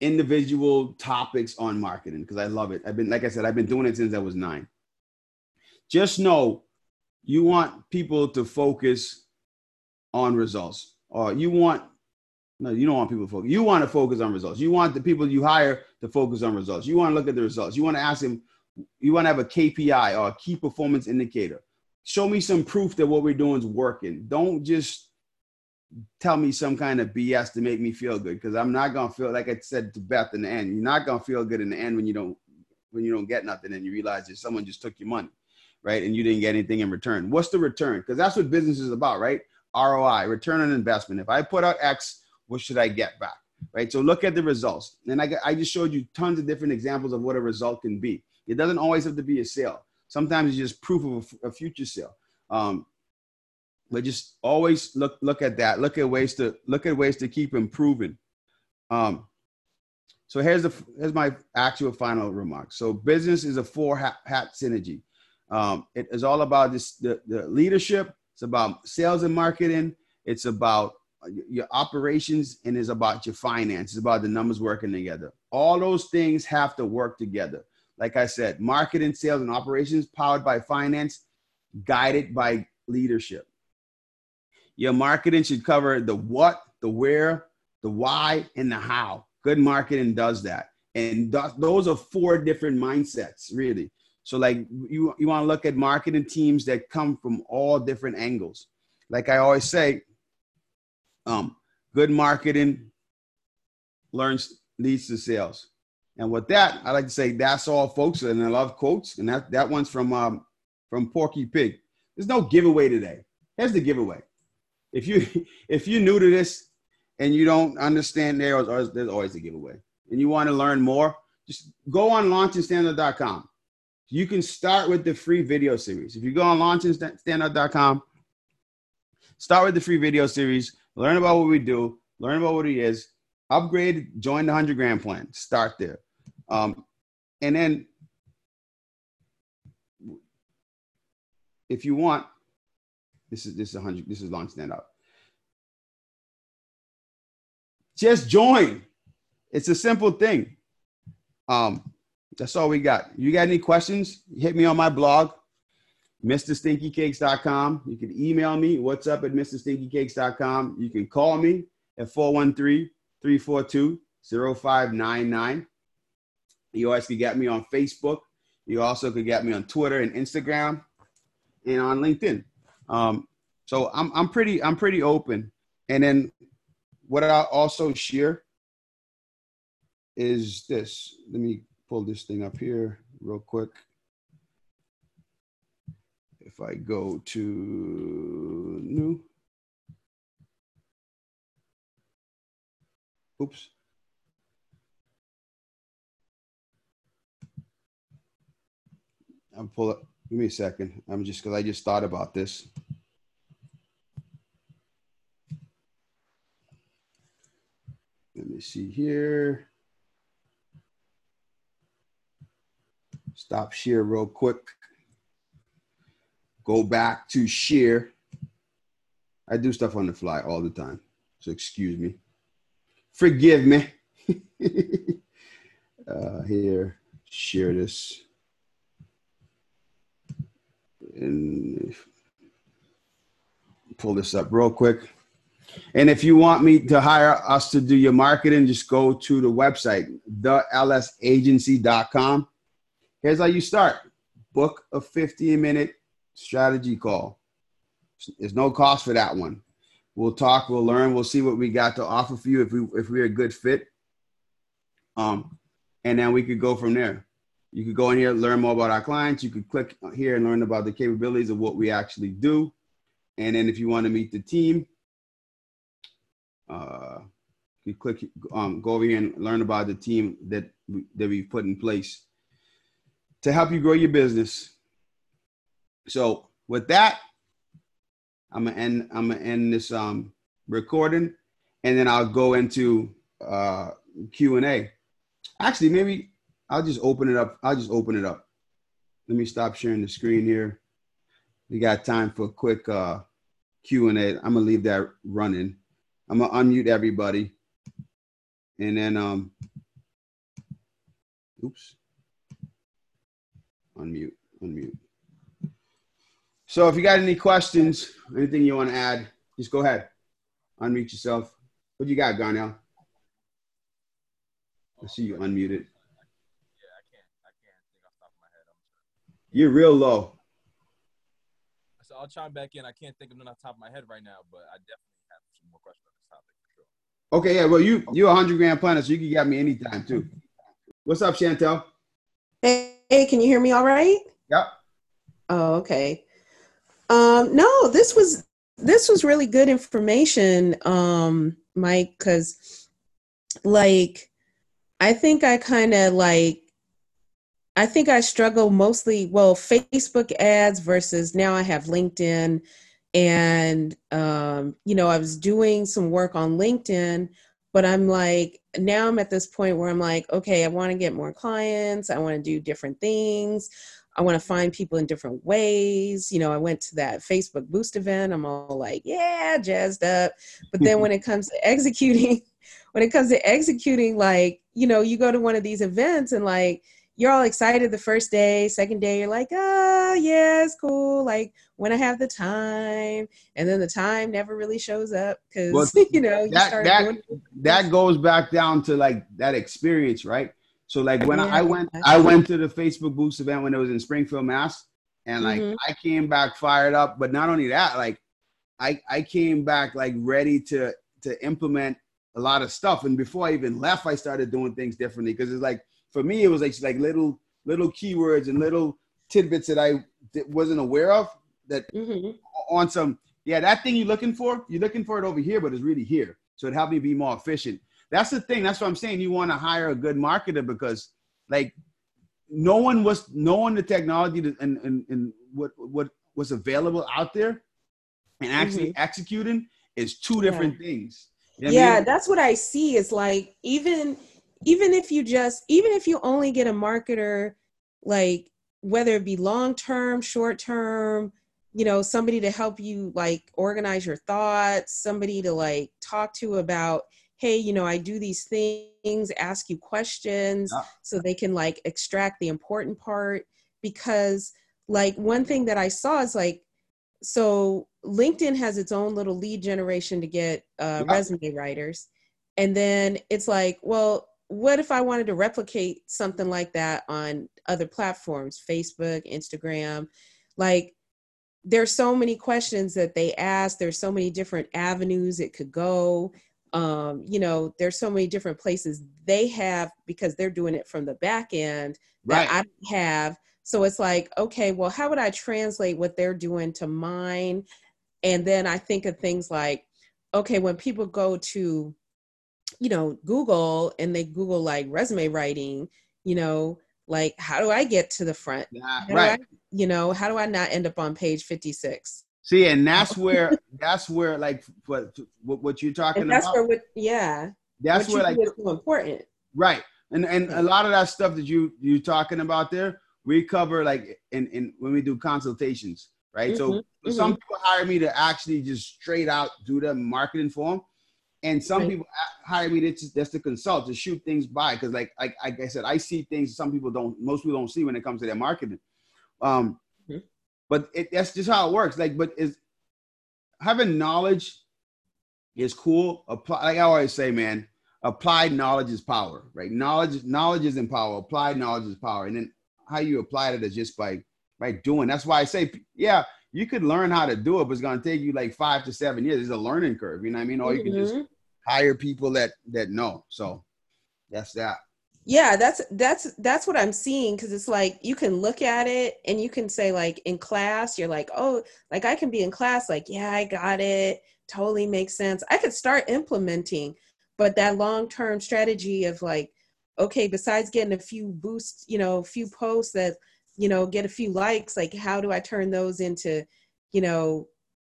individual topics on marketing because I love it. I've been, like I said, I've been doing it since I was nine. Just know you want people to focus on results, or you want no, you don't want people to focus. You want to focus on results. You want the people you hire to focus on results. You want to look at the results. You want to ask them you want to have a KPI or a key performance indicator. Show me some proof that what we're doing is working. Don't just tell me some kind of BS to make me feel good because I'm not gonna feel like I said to Beth in the end. You're not gonna feel good in the end when you don't when you don't get nothing and you realize that someone just took your money, right? And you didn't get anything in return. What's the return? Because that's what business is about, right? ROI, return on investment. If I put out X, what should I get back? Right. So look at the results. And I, I just showed you tons of different examples of what a result can be. It doesn't always have to be a sale. Sometimes it's just proof of a, a future sale. Um, but just always look look at that. Look at ways to look at ways to keep improving. Um, so here's the here's my actual final remark. So business is a four hat, hat synergy. Um, it is all about this the, the leadership. It's about sales and marketing. It's about your operations and it's about your finance. It's about the numbers working together. All those things have to work together like I said, marketing, sales, and operations powered by finance, guided by leadership. Your marketing should cover the what, the where, the why, and the how. Good marketing does that. And th- those are four different mindsets, really. So, like, you, you want to look at marketing teams that come from all different angles. Like I always say, um, good marketing learns leads to sales. And with that, I like to say that's all, folks. And I love quotes. And that, that one's from um, from Porky Pig. There's no giveaway today. Here's the giveaway. If you *laughs* if you're new to this and you don't understand there, there's always a giveaway. And you want to learn more, just go on launchandstandout.com. You can start with the free video series. If you go on launchandstandout.com, start with the free video series, learn about what we do, learn about what it is, upgrade, join the 100 grand plan, start there. Um, and then if you want, this is this is hundred. This is Launch Standout. Just join. It's a simple thing. Um, that's all we got. You got any questions? Hit me on my blog, MrStinkyCakes.com. You can email me, what's up at MrStinkyCakes.com. You can call me at 413 342 0599. You always can get me on Facebook. You also could get me on Twitter and Instagram and on LinkedIn. Um, so I'm I'm pretty I'm pretty open. And then what I also share is this. Let me pull this thing up here real quick. If I go to new. Oops. I'm pull it. Give me a second. I'm just because I just thought about this. Let me see here. Stop share real quick. Go back to share. I do stuff on the fly all the time. So excuse me. Forgive me. *laughs* uh, here, share this and pull this up real quick. And if you want me to hire us to do your marketing, just go to the website, thelsagency.com. Here's how you start book a 15 minute strategy call. There's no cost for that one. We'll talk, we'll learn, we'll see what we got to offer for you if we if we're a good fit. Um, and then we could go from there. You could go in here, learn more about our clients. You could click here and learn about the capabilities of what we actually do. And then if you want to meet the team, uh, you click um, go over here and learn about the team that that we put in place to help you grow your business. So with that, I'm gonna end I'm gonna end this um, recording, and then I'll go into uh, Q and A. Actually, maybe I'll just open it up. I'll just open it up. Let me stop sharing the screen here. We got time for a quick uh, Q and A. I'm gonna leave that running. I'm gonna unmute everybody, and then um, oops, unmute, unmute. So if you got any questions, anything you want to add, just go ahead, unmute yourself. What you got, Garnell? I see you unmuted. Yeah, I can't. I can't think off top of my head. You're real low. So I'll chime back in. I can't think of them off the top of my head right now, but I definitely have some more questions on this topic for sure. Okay, yeah. Well, you you're a hundred grand planner, so you can get me anytime too. What's up, Chantel? Hey, hey, can you hear me all right? Yep. Oh, okay. Um, no, this was this was really good information, um, Mike, because like I think I kind of like I think I struggle mostly, well, Facebook ads versus now I have LinkedIn. And, um, you know, I was doing some work on LinkedIn, but I'm like, now I'm at this point where I'm like, okay, I want to get more clients. I want to do different things. I want to find people in different ways. You know, I went to that Facebook Boost event. I'm all like, yeah, jazzed up. But then mm-hmm. when it comes to executing, *laughs* when it comes to executing, like, you know, you go to one of these events and like, you're all excited the first day, second day, you're like, oh, yeah, it's cool. Like when I have the time. And then the time never really shows up because, well, *laughs* you know, you that, that, that goes back down to like that experience, right? So like when yeah, I went, I went to the Facebook Boost event when it was in Springfield, Mass. And like mm-hmm. I came back fired up, but not only that, like I, I came back like ready to to implement a lot of stuff. And before I even left, I started doing things differently because it's like for me, it was like like little little keywords and little tidbits that I wasn't aware of that mm-hmm. on some yeah that thing you're looking for you're looking for it over here but it's really here so it helped me be more efficient that's the thing that's what i'm saying you want to hire a good marketer because like no one was knowing the technology and, and, and what what was available out there and actually mm-hmm. executing is two different yeah. things you know yeah I mean? that's what i see is like even even if you just even if you only get a marketer like whether it be long term short term you know somebody to help you like organize your thoughts somebody to like talk to about hey you know i do these things ask you questions yeah. so they can like extract the important part because like one thing that i saw is like so linkedin has its own little lead generation to get uh, yeah. resume writers and then it's like well what if I wanted to replicate something like that on other platforms, Facebook, Instagram? Like, there's so many questions that they ask. There's so many different avenues it could go. Um, you know, there's so many different places they have because they're doing it from the back end that right. I don't have. So it's like, okay, well, how would I translate what they're doing to mine? And then I think of things like, okay, when people go to you know, Google and they Google like resume writing, you know, like how do I get to the front? Yeah, right. I, you know, how do I not end up on page 56? See, and that's *laughs* where that's where like what what you're talking and that's about. Where what, yeah. That's what where like so important. Right. And and a lot of that stuff that you you're talking about there, we cover like in, in when we do consultations, right? Mm-hmm, so mm-hmm. some people hire me to actually just straight out do the marketing for them. And some right. people hire me that's just to consult to shoot things by because like, like like I said, I see things some people don't most people don't see when it comes to their marketing. Um, mm-hmm. but it, that's just how it works. Like, but is having knowledge is cool. Apply, like I always say, man, applied knowledge is power, right? Knowledge knowledge is in power. Applied knowledge is power, and then how you apply it is just by by doing. That's why I say, yeah, you could learn how to do it, but it's going to take you like five to seven years. It's a learning curve. You know what I mean? Or you can just mm-hmm hire people that that know. So that's that. Yeah, that's that's that's what I'm seeing because it's like you can look at it and you can say like in class you're like oh like I can be in class like yeah I got it totally makes sense. I could start implementing, but that long term strategy of like, okay, besides getting a few boosts, you know, a few posts that, you know, get a few likes, like how do I turn those into, you know,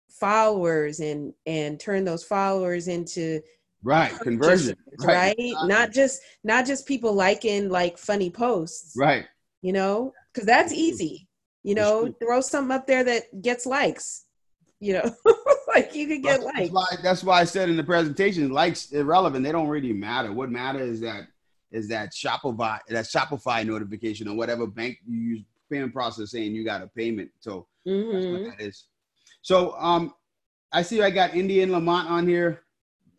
followers and and turn those followers into right conversion right, right? not just not just people liking like funny posts. Right. You know because that's easy you know throw something up there that gets likes you know *laughs* like you could get that's, likes. that's why, that's why i said in the presentation likes irrelevant they don't really matter. What matters is that is that shopify that shopify notification or whatever bank you use payment process saying you got a payment so mm-hmm. that's what that is. So um i see i got india and lamont on here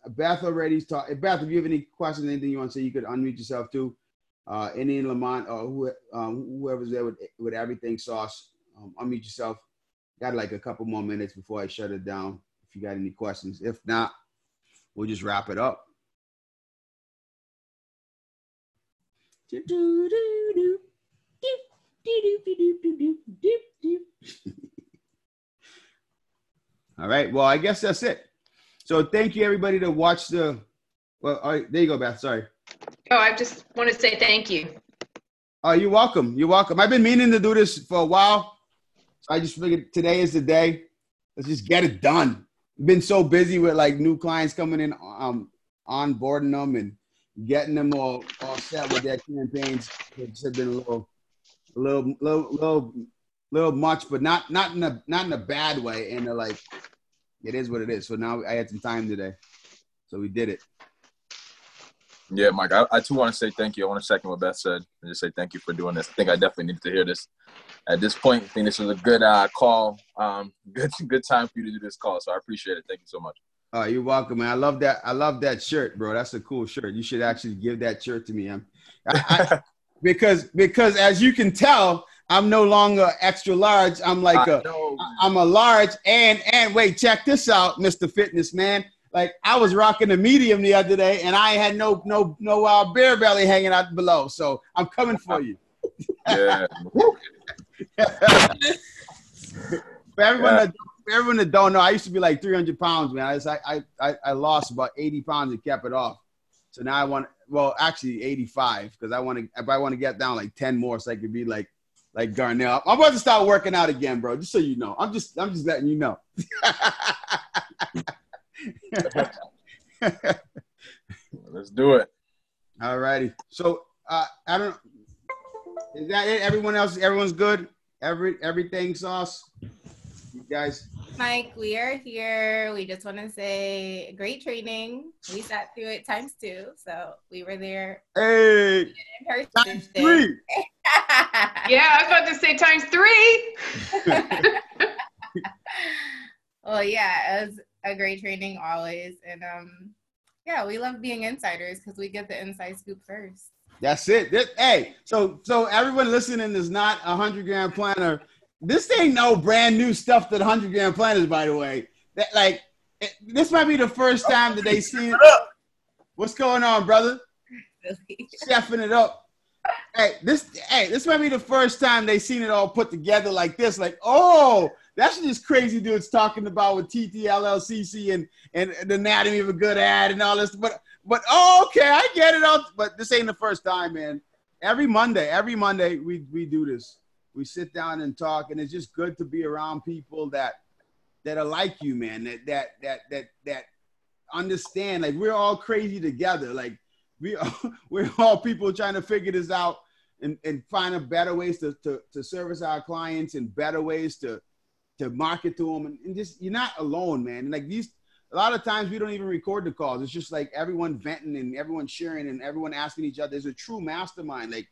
beth already talked beth if you have any questions anything you want to say you could unmute yourself too uh, Indian Lamont or who, um, whoever's there with, with everything sauce. Um, unmute yourself. Got like a couple more minutes before I shut it down. If you got any questions, if not, we'll just wrap it up. *laughs* All right. Well, I guess that's it. So thank you everybody to watch the. Well, right, there you go, Beth. Sorry. Oh, I just want to say thank you. Oh, you're welcome. You're welcome. I've been meaning to do this for a while. So I just figured today is the day. Let's just get it done. I've been so busy with like new clients coming in, um, onboarding them and getting them all, all set with their campaigns. It's been a little, a little, little, little, little much, but not not in a not in a bad way. And like, it is what it is. So now I had some time today, so we did it. Yeah, Mike, I, I too want to say thank you. I want to second what Beth said and just say thank you for doing this. I think I definitely needed to hear this. At this point, I think this was a good uh, call. Um, *laughs* good good time for you to do this call. So I appreciate it. Thank you so much. Oh, you're welcome, man. I love that. I love that shirt, bro. That's a cool shirt. You should actually give that shirt to me. I, I, *laughs* because because as you can tell, I'm no longer extra large. I'm like I a know. I'm a large and and wait, check this out, Mr. Fitness Man like I was rocking a medium the other day, and I had no no no uh, beer belly hanging out below. So I'm coming for you. Yeah. *laughs* for everyone yeah. that for everyone that don't know, I used to be like 300 pounds, man. I, I I I lost about 80 pounds and kept it off. So now I want well, actually 85 because I want to if I want to get down like 10 more so I could be like like Garnell. I'm about to start working out again, bro. Just so you know. I'm just I'm just letting you know. *laughs* Let's do it. All righty. So uh, I don't. Is that it? Everyone else, everyone's good. Every everything sauce. You guys. Mike, we are here. We just want to say great training. We sat through it times two, so we were there. Hey, times three. *laughs* yeah, I was about to say times three. *laughs* well, yeah, it was a great training always. And um, yeah, we love being insiders because we get the inside scoop first. That's it. This, hey, so so everyone listening is not a hundred grand planner. This ain't no brand new stuff that hundred grand planners, by the way. That like it, this might be the first oh, time that they see it. What's going on, brother? Chefing it up. Hey, this hey, this might be the first time they seen it all put together like this. Like, oh, that's just crazy dudes talking about with TTLLCC and and the anatomy of a good ad and all this. But but oh, okay, I get it. All, but this ain't the first time, man. Every Monday, every Monday we we do this. We sit down and talk, and it's just good to be around people that that are like you, man. That that that that that understand. Like we're all crazy together. Like we *laughs* are, we're all people trying to figure this out and, and find a better ways to, to, to service our clients and better ways to to market to them and, and just you're not alone, man. And like these a lot of times we don't even record the calls. It's just like everyone venting and everyone sharing and everyone asking each other. There's a true mastermind. Like,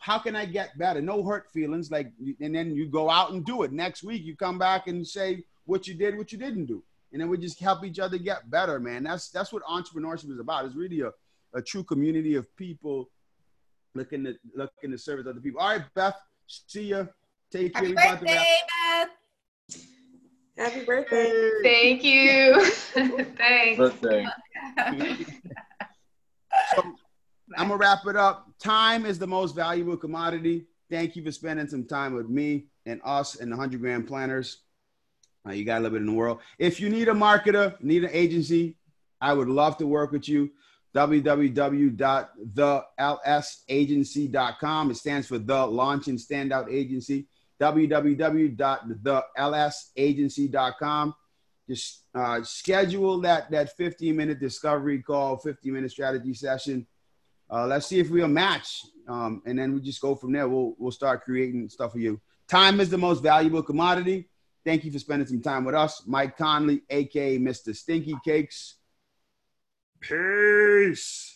how can I get better? No hurt feelings. Like, and then you go out and do it. Next week you come back and say what you did, what you didn't do, and then we just help each other get better, man. That's that's what entrepreneurship is about. It's really a, a true community of people looking to looking to service other people. All right, Beth. See ya. Take care. Happy birthday, Beth. Happy birthday. Thank you. *laughs* Thanks. Birthday. *laughs* I'm gonna wrap it up. Time is the most valuable commodity. Thank you for spending some time with me and us and the hundred grand planners. Uh, you got a little bit in the world. If you need a marketer, need an agency, I would love to work with you. www.thelsagency.com. It stands for the Launch and Standout Agency. www.thelsagency.com. Just uh, schedule that that 15 minute discovery call, 15 minute strategy session. Uh, let's see if we're a match, um, and then we just go from there. We'll we'll start creating stuff for you. Time is the most valuable commodity. Thank you for spending some time with us, Mike Connolly, aka Mr. Stinky Cakes. Peace.